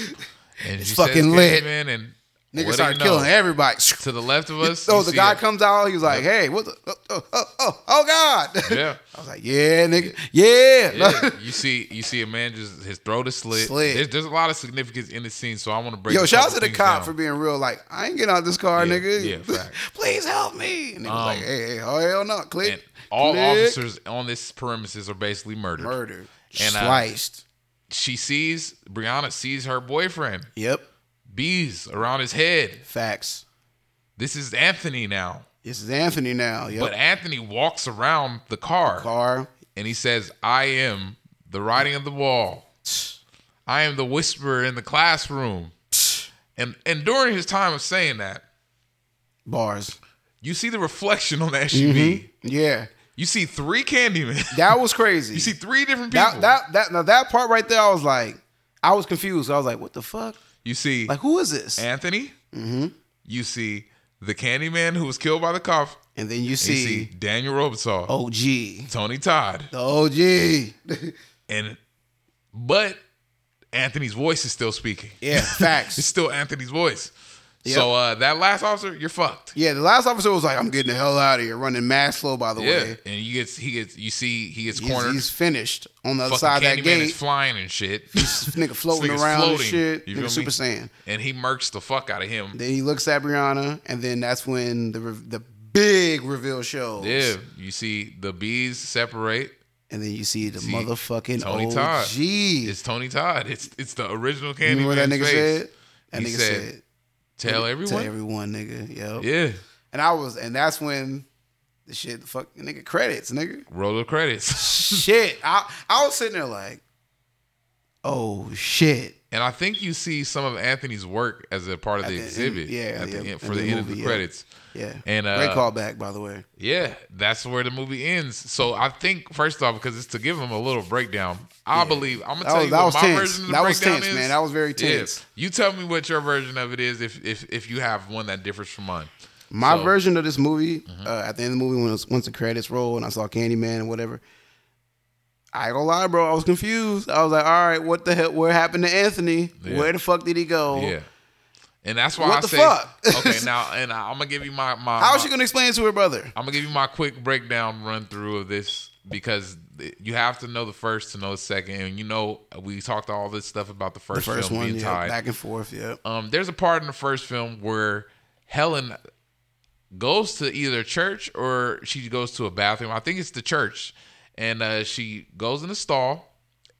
And It's fucking says, lit. Man, and Nigga started you know? killing everybody. To the left of us. So the guy a- comes out. He's like, "Hey, what the? Oh, oh, oh, oh, oh God!" Yeah. I was like, "Yeah, nigga, yeah." Yeah, you see, you see a man just his throat is slit. Slit. There's, there's a lot of significance in the scene, so I want to break. Yo, shout out to the cop down. for being real. Like, I ain't getting out this car, Yeah, nigga. yeah. Please help me. And he was like, Um, hey, hey, oh hell no, click. All click. officers on this premises are basically murdered. murdered, And, uh, sliced. She sees Brianna sees her boyfriend yep, bees around his head. facts. This is Anthony now, This is Anthony now. Yep, but Anthony walks around the car car. and he says, "I am the writing of the wall. I am the whisperer in the classroom." And and during his time of saying that, Bars. you see the reflection on the SUV. Mm-hmm. Yeah, You see three Candyman. that was crazy. you see three different people. that that that now that part right there, I was like, I was confused. I was like, what the fuck? You see Like, who is this? Anthony. Mm-hmm. You see the Candyman who was killed by the cop. And then you And you see see Daniel Robitaille, OG, Tony Todd, the OG. and but Anthony's voice is still speaking. yeah, facts. It's still Anthony's voice. So uh, that last officer, you're fucked. Yeah, the last officer was like, I'm getting the hell out of here, running mass flow. By the Yeah, way, and you get he gets you see he gets he's, cornered. he's finished on the other side of that gate. is flying and shit. This nigga floating around and shit. You Nigga Super me? Saiyan. and he murks the fuck out of him. Then he looks at Brianna, and then that's when the the big reveal shows. Yeah, you see the bees separate. And then you see the See, motherfucking Tony OG. Todd. It's, Tony Todd. It's it's the original Candyman. you Candyman. what that nigga face. said? That He nigga said, said, Tell everyone. Tell everyone, nigga. Yo. yeah. And I was, and that's when the shit, the fuck, nigga, credits, nigga. Roll the credits. shit. I, I was sitting there like, oh shit. and I think you see some of Anthony's work as a part of the the end- exhibit. yeah, at the yeah, end, for the the, end of the yeah. credits. Yeah. And, uh, great callback, by the way. Yeah, that's where the movie ends. So I think first off, because it's to give him a little breakdown. I believe I'm gonna That tell was- you that was my tense. version of the That was tense, is. man. That was very Yeah. tense. You tell me what your version of it is, if if if you have one that differs from mine. My So- Mm-hmm. version of this movie, uh, at the end of the movie, when it was, once the credits roll and I saw Candyman and whatever, I ain't gonna lie, bro. I was confused. I was like, all right, what the hell? What happened to Anthony? Yeah. Where the fuck did he go? Yeah. And that's why What I the say fuck? okay now, and I, I'm gonna give you my my. How my- she gonna explain it to her brother? I'm gonna give you my quick breakdown run through of this because you have to know the first to know the second, and you know we talked all this stuff about the The first, first film one, being yeah, tied. back and forth, yeah. Um, there's a part in the first film where Helen goes to either church or she goes to a bathroom. I think it's the church, and uh, she goes in the stall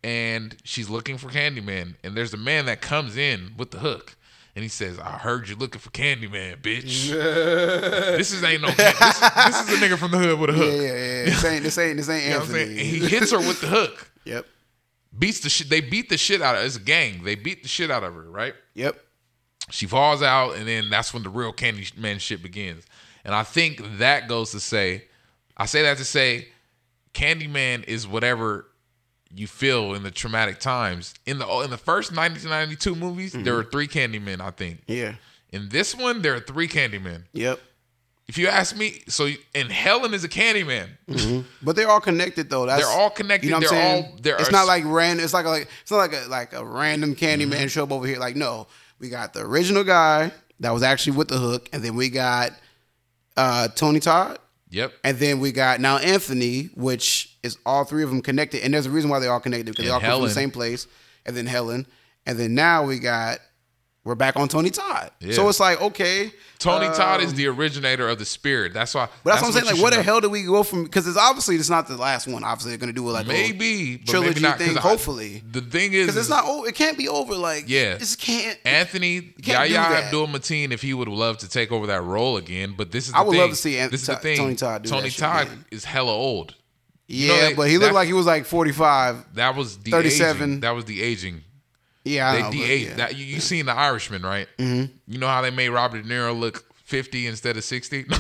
and she's looking for Candyman. And there's a man that comes in with the hook, and he says, "I heard you looking for Candyman, bitch." this is ain't no. This, is, this is a nigga from the hood with a hook. yeah, yeah. This ain't this ain't this ain't You know what I'm Anthony. saying? And he hits her with the hook. yep. Beats the shit. They beat the shit out of. It's a gang. They beat the shit out of her. Right. Yep. She falls out, and then that's when the real Candyman shit begins. And I think that goes to say, I say that to say, Candyman is whatever you feel in the traumatic times. In the in the first 1992 movies, there were three Candymen. I think. Yeah. In this one, there are three Candymen. Yep. If you ask me, so and Helen is a Candyman. But they're all connected though. That's, They're all connected. You know what I'm They're saying? all- it's are- not like random. It's like a, like it's not like a like a random Candyman Mm-hmm. show up over here. Like no, we got the original guy that was actually with the hook, and then we got uh Tony Todd, Yep. and then we got now Anthony, which is all three of them connected. And there's a reason why they're all connected because they all come from the same place. And then Helen, and then now we got we're back on Tony Todd. Yeah. So it's like okay, Tony Todd um, is the originator of the spirit. That's why. But that's, what I'm saying. you Like, where the know. hell do we go from? Because it's obviously it's not the last one. Obviously, they're gonna do it like a Maybe but trilogy maybe not, thing. I- hopefully, the thing is, because it's not. Oh, it can't be over. Like, Yeah. it just can't. Anthony can't do Yahya. Abdul Mateen if he would love to take over that role again. But this is the I would thing. love to see this is the thing. Tony Todd do Tony Todd again. is hella old. Yeah, know, they- but he looked that- like he was like 45. That was the 37. aging. That was the aging. Yeah, I They know, de-aged. yeah. That you, you seen the Irishman, right? Mm-hmm. You know how they made Robert De Niro look fifty instead of sixty.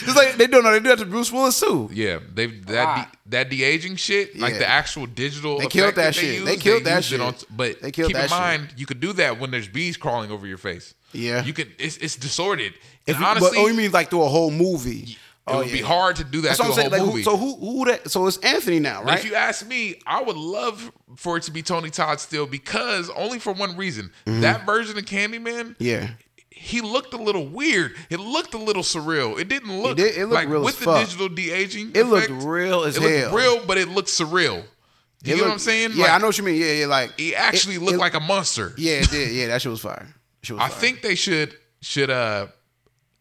It's like they don't know they do that to Bruce Willis too. yeah, they that de, that de aging shit, like Yeah. the actual digital. They killed that they shit. used, They killed that shit. on- but They killed keep that in shit. mind, you could do that when there's bees crawling over your face. Yeah. you could. It's, it's distorted. If And you- honestly, but, oh, you mean like through a whole movie? It Oh, would be hard to do that That's what I'm saying. whole Like, movie. who, so who who that? So it's Anthony now, right? If you ask me, I would love for it to be Tony Todd still because only for one reason. That version of Candyman, Mm-hmm. yeah, he looked a little weird. It looked a little surreal. It didn't look did- it looked like real with the fuck. digital de aging. It looked real as it looked hell. real, but it looked surreal. You It know what I'm saying? Yeah, Like, I know what you mean. Yeah, yeah, like He actually it- looked it- like a monster. Yeah, it did. Yeah, that shit was fire. Shit was I fire. think they should should uh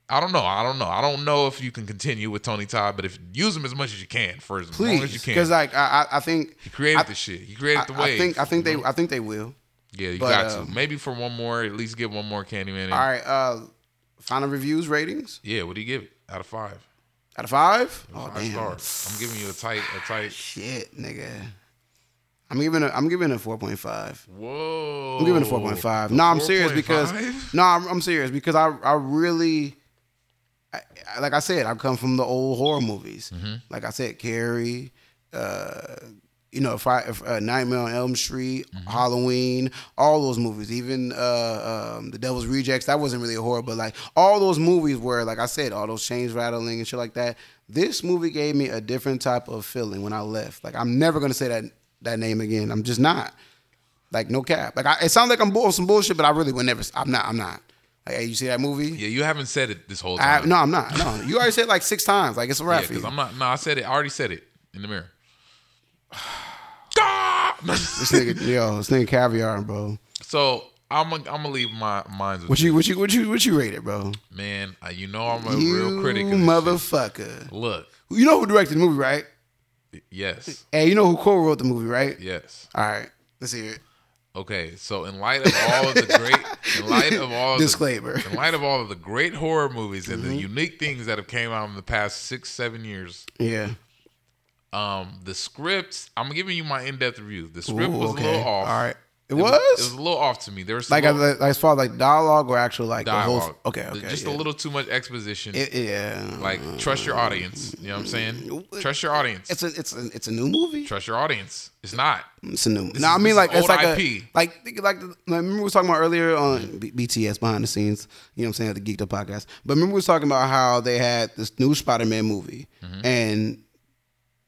I don't know. I don't know. I don't know if you can continue with Tony Todd, but if use him as much as you can for as long as you please, can. because like I, I I think he created I, the shit. He created I, the wave. I think I think they? I think they will. Yeah, you but, got um, to. Maybe for one more, at least get one more Candyman. in. All right, uh final reviews ratings Yeah, what do you give it out of five? out of five. Oh Five damn, stars. I'm giving you a tight, a tight. shit, nigga. I'm giving a I'm giving a four point five. Whoa. I'm giving a four point five. No, I'm serious because no, I'm, I'm serious because I I really. I, I- like I said, I come from the old horror movies. Mm-hmm. Like I said, Carrie, uh, you know, Fri- uh, Nightmare on Elm Street, Mm-hmm. Halloween, all those movies. Even uh, um, The Devil's Rejects. That wasn't really a horror, but like all those movies were, like I said, all those chains rattling and shit like that. This movie gave me a different type of feeling when I left. Like I'm never gonna say that that name again. I'm just not. Like no cap. Like I, it sounds like I'm bull some bullshit, but I really would never. I'm not. I'm not. Like hey, you see that movie? Yeah, you haven't said it this whole I, time. no, I'm not. No, you already said it like six times. Like it's a yeah, wrap for because. I'm not. No, I said it. I already said it in the mirror. This nigga, yo, this nigga caviar, bro. so I'm gonna I'm gonna leave my minds with What you, what you, what you, what you rate it, bro? man. uh, You know I'm a you real critic. Of this shit. motherfucker. Look, You know who directed the movie, right? yes, Hey, you know who co-wrote the movie, right? yes. All right, let's hear it. Okay, so in light of all of the great, in light of all Disclaimer. the, in light of all of the great horror movies and Mm-hmm. the unique things that have came out in the past six, seven years, Yeah. um, the scripts. I'm giving you my in-depth review. The script Ooh, was okay. a little off. All right. It, It was. was, it was a little off to me. There was like, as, little like as far as like dialogue or actual like the dialogue. whole. Okay, okay. just yeah. a little too much exposition. It, yeah. like trust your audience. You know what I'm saying? Trust your audience. it's a it's a it's a new movie. Trust your audience. It's not. It's a new. This no, I mean like it's like IP. a like like the- like, remember we was talking about earlier on B- BTS behind the scenes. You know what I'm saying at the Geeked Up podcast. But remember we was talking about how they had this new Spider-Man movie, Mm-hmm. and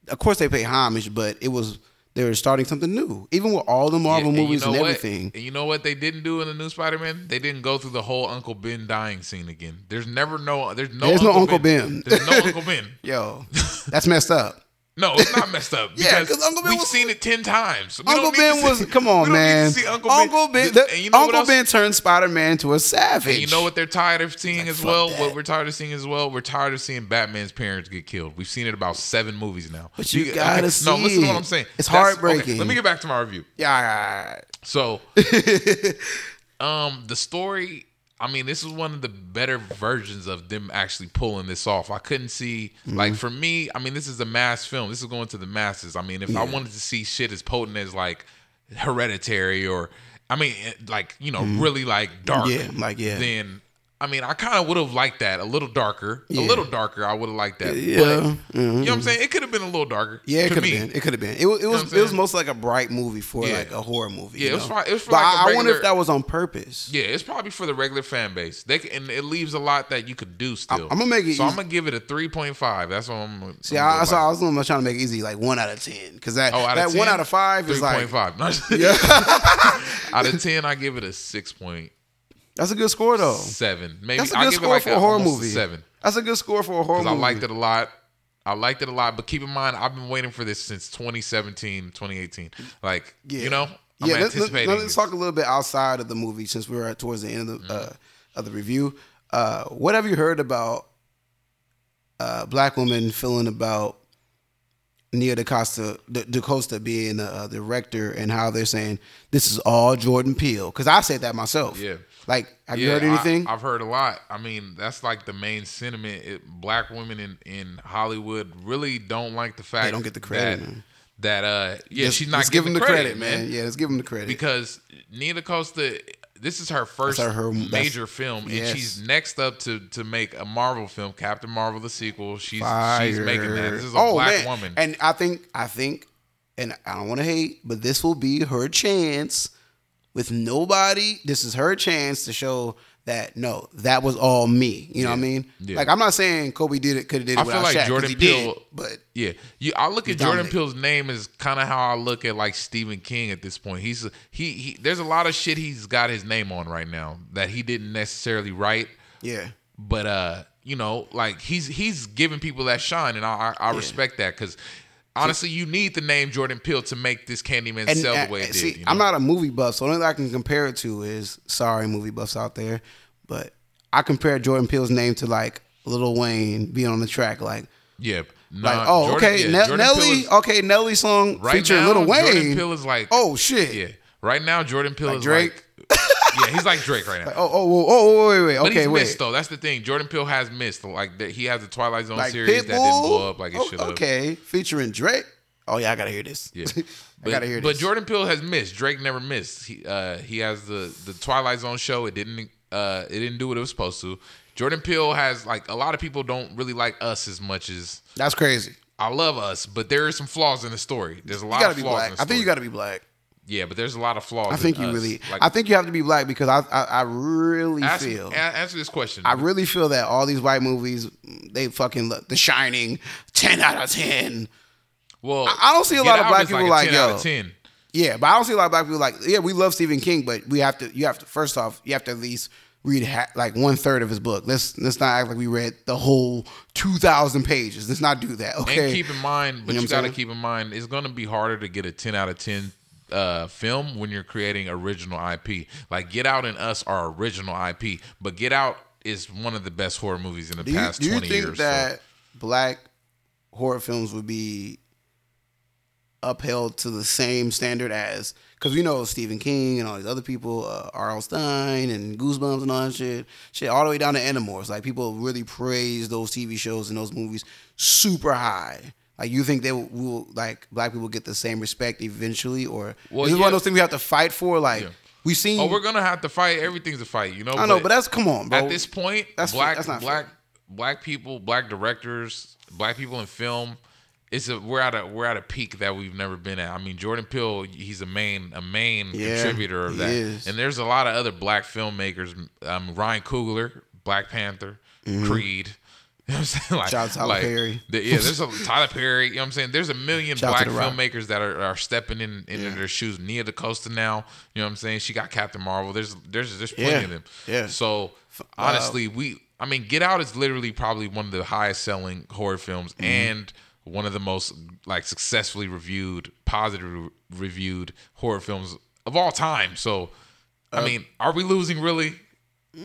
of course they pay homage, but it was they were starting something new. Even with all the Marvel Yeah, movies you know and what? everything. And you know what they didn't do in the new Spider-Man? They didn't go through the whole Uncle Ben dying scene again. There's never no. There's no. There's no Uncle, Uncle ben. Ben. There's no Uncle Ben. Yo, that's messed up. No, it's not messed up. Yeah, because 'cause Uncle Ben we've was- seen it ten times. We Uncle Ben to was see- come on, to man. Uncle, Uncle, Ben, Ben. the- and you know Uncle? Ben turned Spider-Man into a savage. And you know what they're tired of seeing as well? that. What we're tired of seeing as well? We're tired of seeing Batman's parents get killed. We've seen it about seven movies now. But you gotta No, see No, listen to what. I'm saying. It's That's- heartbreaking. okay, let me get back to my review. Yeah, all right, all right. So, um, the story. I mean, this is one of the better versions of them actually pulling this off. I couldn't see Mm-hmm. like for me. I mean, this is a mass film. This is going to the masses. I mean, if I wanted to see shit as potent as like Hereditary or, I mean, like you know, really like dark. Mm-hmm. Yeah, like, yeah. Then. I mean, I kind of would have liked that a little darker, a little darker. I would have liked that. Yeah, but, mhm. you know what I'm saying? It could have been a little darker. Yeah, it could have been. It could have been. It was. It was. what I'm it was most like a bright movie for Yeah. like a horror movie. Yeah, you it was know? fi- it was for but like I, I wonder if that was on purpose. Yeah, it's probably for the regular fan base. They can, and it leaves a lot that you could do still. I'm gonna make it So I'm gonna give it a three point five. That's what I'm. See, I'm I, gonna I. I was trying to make it easy, like one out of ten, because that Oh, that one out of five is like 3.5. out of ten, I give it a six point that's a good score though. seven. Maybe That's a I good give it score like for a horror movie. seven That's a good score for a horror because movie. I liked it a lot. I liked it a lot, but keep in mind, I've been waiting for this since 2017, 2018. Like, Yeah. you know, I'm yeah, let's, let's, let's talk a little bit outside of the movie since we're at towards the end of the uh, of the review. Uh, what have you heard about uh, black women feeling about Nia DaCosta, Da- DaCosta being the uh, director and how they're saying this is all Jordan Peele? Because I said that myself. Yeah. Like, have you heard anything? I, have heard a lot. I mean, that's like the main sentiment. It, black women in, in Hollywood really don't like the fact They don't get the credit, That, man. that uh, yeah, Let's- she's not let's give them the credit, credit, man. Yeah, let's give them the credit. because Nia DaCosta, this is her first her- her- major film, and yes. she's next up to to make a Marvel film, Captain Marvel the sequel. She's she's making that. This is a Oh, black man. woman. And I think I think and I don't want to hate, but this will be her chance with nobody. This is her chance to show that no, that was all me. You know what I mean? Yeah. Like I'm not saying Kobe did it, could have did it I feel like Shaq, Jordan Peele- did, but Yeah, you. I look at Jordan. Peele's name as kind of how I look at like Stephen King at this point. He's he he. There's a lot of shit he's got his name on right now that he didn't necessarily write, yeah. but uh, you know, like he's he's giving people that shine, and I I, I respect that because. Honestly, you need the name Jordan Peele to make this Candyman sell the way it uh, see, did. You know? I'm not a movie buff, so the only thing I can compare it to is sorry, movie buffs out there, but I compare Jordan Peele's name to like Lil Wayne being on the track, like Yeah. like oh Jordan- okay, yeah, Ne- Nelly, is- okay, Nelly song right featuring now, Lil Wayne. Jordan Peele is like oh shit, yeah. Right now, Jordan Peele Like is Drake? like yeah, he's like Drake right now. Oh, oh, oh, oh, wait, wait, But okay, he's wait. missed though. That's the thing. Jordan Peele has missed. Like that, he has the Twilight Zone Like series Pitbull, that didn't blow up like it Oh, should have. Okay, featuring Drake. Oh yeah, I gotta hear this. Yeah, I but, gotta hear this. but. Jordan Peele has missed. Drake never missed. He uh, he has the the Twilight Zone show. It didn't uh, it didn't do what it was supposed to. Jordan Peele has like a lot of people don't really like us as much as That's crazy. I love us, but there are some flaws in the story. There's a lot of flaws. black. in the I think you gotta be black. Yeah, but there's a lot of flaws. I think in you us. really. Like, I think you have to be black because I, I, I really ask, feel. answer this question. I really feel that all these white movies, they fucking look. The Shining, ten out of ten. well, I- I don't see a lot of black people a like, 10 out yo. of 10. Yeah, but I don't see a lot of black people like. Yeah, we love Stephen King, but we have to. You have to. First off, you have to at least read ha- like one third of his book. Let's let's not act like we read the whole two thousand pages. Let's not do that. Okay. And keep in mind, but You know you, got to keep in mind, it's going to be harder to get a 10 out of 10 uh, film when you're creating original IP. Like Get Out and Us are original IP, but Get Out is one of the best horror movies in the do you, past do you think years. so- that black horror films would be upheld to the same standard as because we know Stephen King and all these other people, uh, R.L. Stine and Goosebumps and all that shit, shit all the way down to Animorphs. Like people really praise those TV shows and those movies super high. Like you think they will, will like black people get the same respect eventually, or Well, is it one of those things we have to fight for? Like Yeah. we seen. Oh, we're gonna have to fight. Everything's a fight, you know. I know, but that's come on, bro. at this point, That's- black that's not black black people, black directors, black people in film. It's a we're at a we're at a peak that we've never been at. I mean, Jordan Peele, he's a main a main Yeah, contributor of that, is. and there's a lot of other black filmmakers. Um, Ryan Coogler, Black Panther, Creed. You know what I'm saying? Like. Shout out to Tyler like, Perry. the- yeah, there's a Tyler Perry. You know what I'm saying? There's a million Shout black to The Rock. filmmakers that are, are stepping in into Yeah. their shoes. Nia DaCosta now. You know what I'm saying? She got Captain Marvel. There's there's there's plenty Yeah. of them. Yeah. So honestly, we I mean, Get Out is literally probably one of the highest selling horror films Mm-hmm. and one of the most like successfully reviewed, positive reviewed horror films of all time. So Uh, I mean, are we losing really?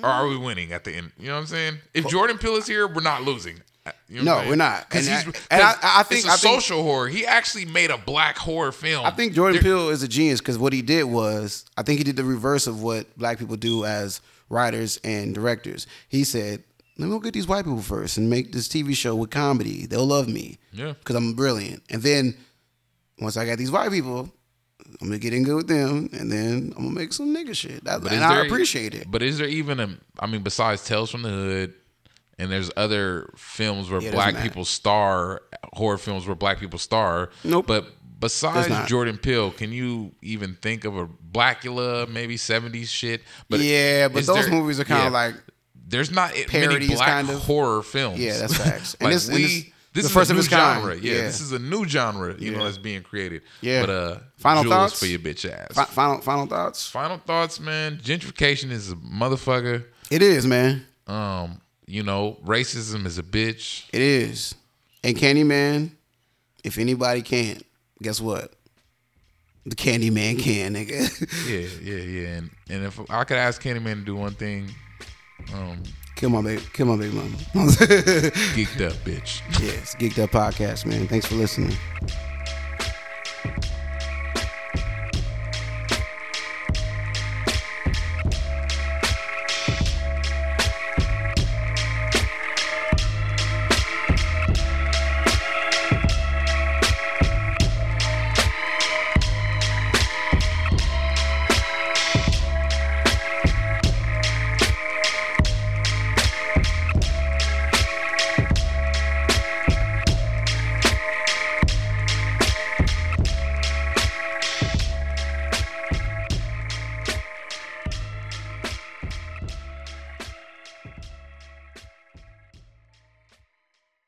Or are we mm-hmm. winning at the end? You know what I'm saying? If Jordan Peele is here, we're not losing. Uh, you No, I'm we're not. 'Cause And he's- I- and I- I think- it's a think- social horror. He actually made a black horror film. I think Jordan There- Peele is a genius because what he did was, I think he did the reverse of what black people do as writers and directors. He said, "Let me go get these white people first and make this TV show with comedy. They'll love me, Yeah. because I'm brilliant. And then once I got these white people, I'm gonna get in good with them, and then I'm gonna make some nigga shit. That, and is I appreciate it. But is there even a? I mean, besides Tales from the Hood, and there's other films where Yeah, black people star, horror films where black people star. Nope. But besides. Jordan Peele, can you even think of a Blackula, maybe '70s shit? But yeah, but those there- movies are kind yeah. of like there's not many black kind of. horror films. Yeah, that's facts. And like this- and we, this- this, the is first a of new its kind. genre. Yeah, Yeah. this is a new genre. You know, that's being created. Yeah. But uh, Final thoughts? for your bitch ass. fi- final final thoughts. Final thoughts, man. Gentrification is a motherfucker. It is, man. Um, you know, racism is a bitch. It is. And Candyman, if anybody can't guess what? The Candyman can, nigga. Yeah, yeah, yeah. And and if I could ask Candyman to do one thing, um, Kill my baby, kill my baby mama. geeked up, bitch. Yes, geeked up podcast, man. Thanks for listening.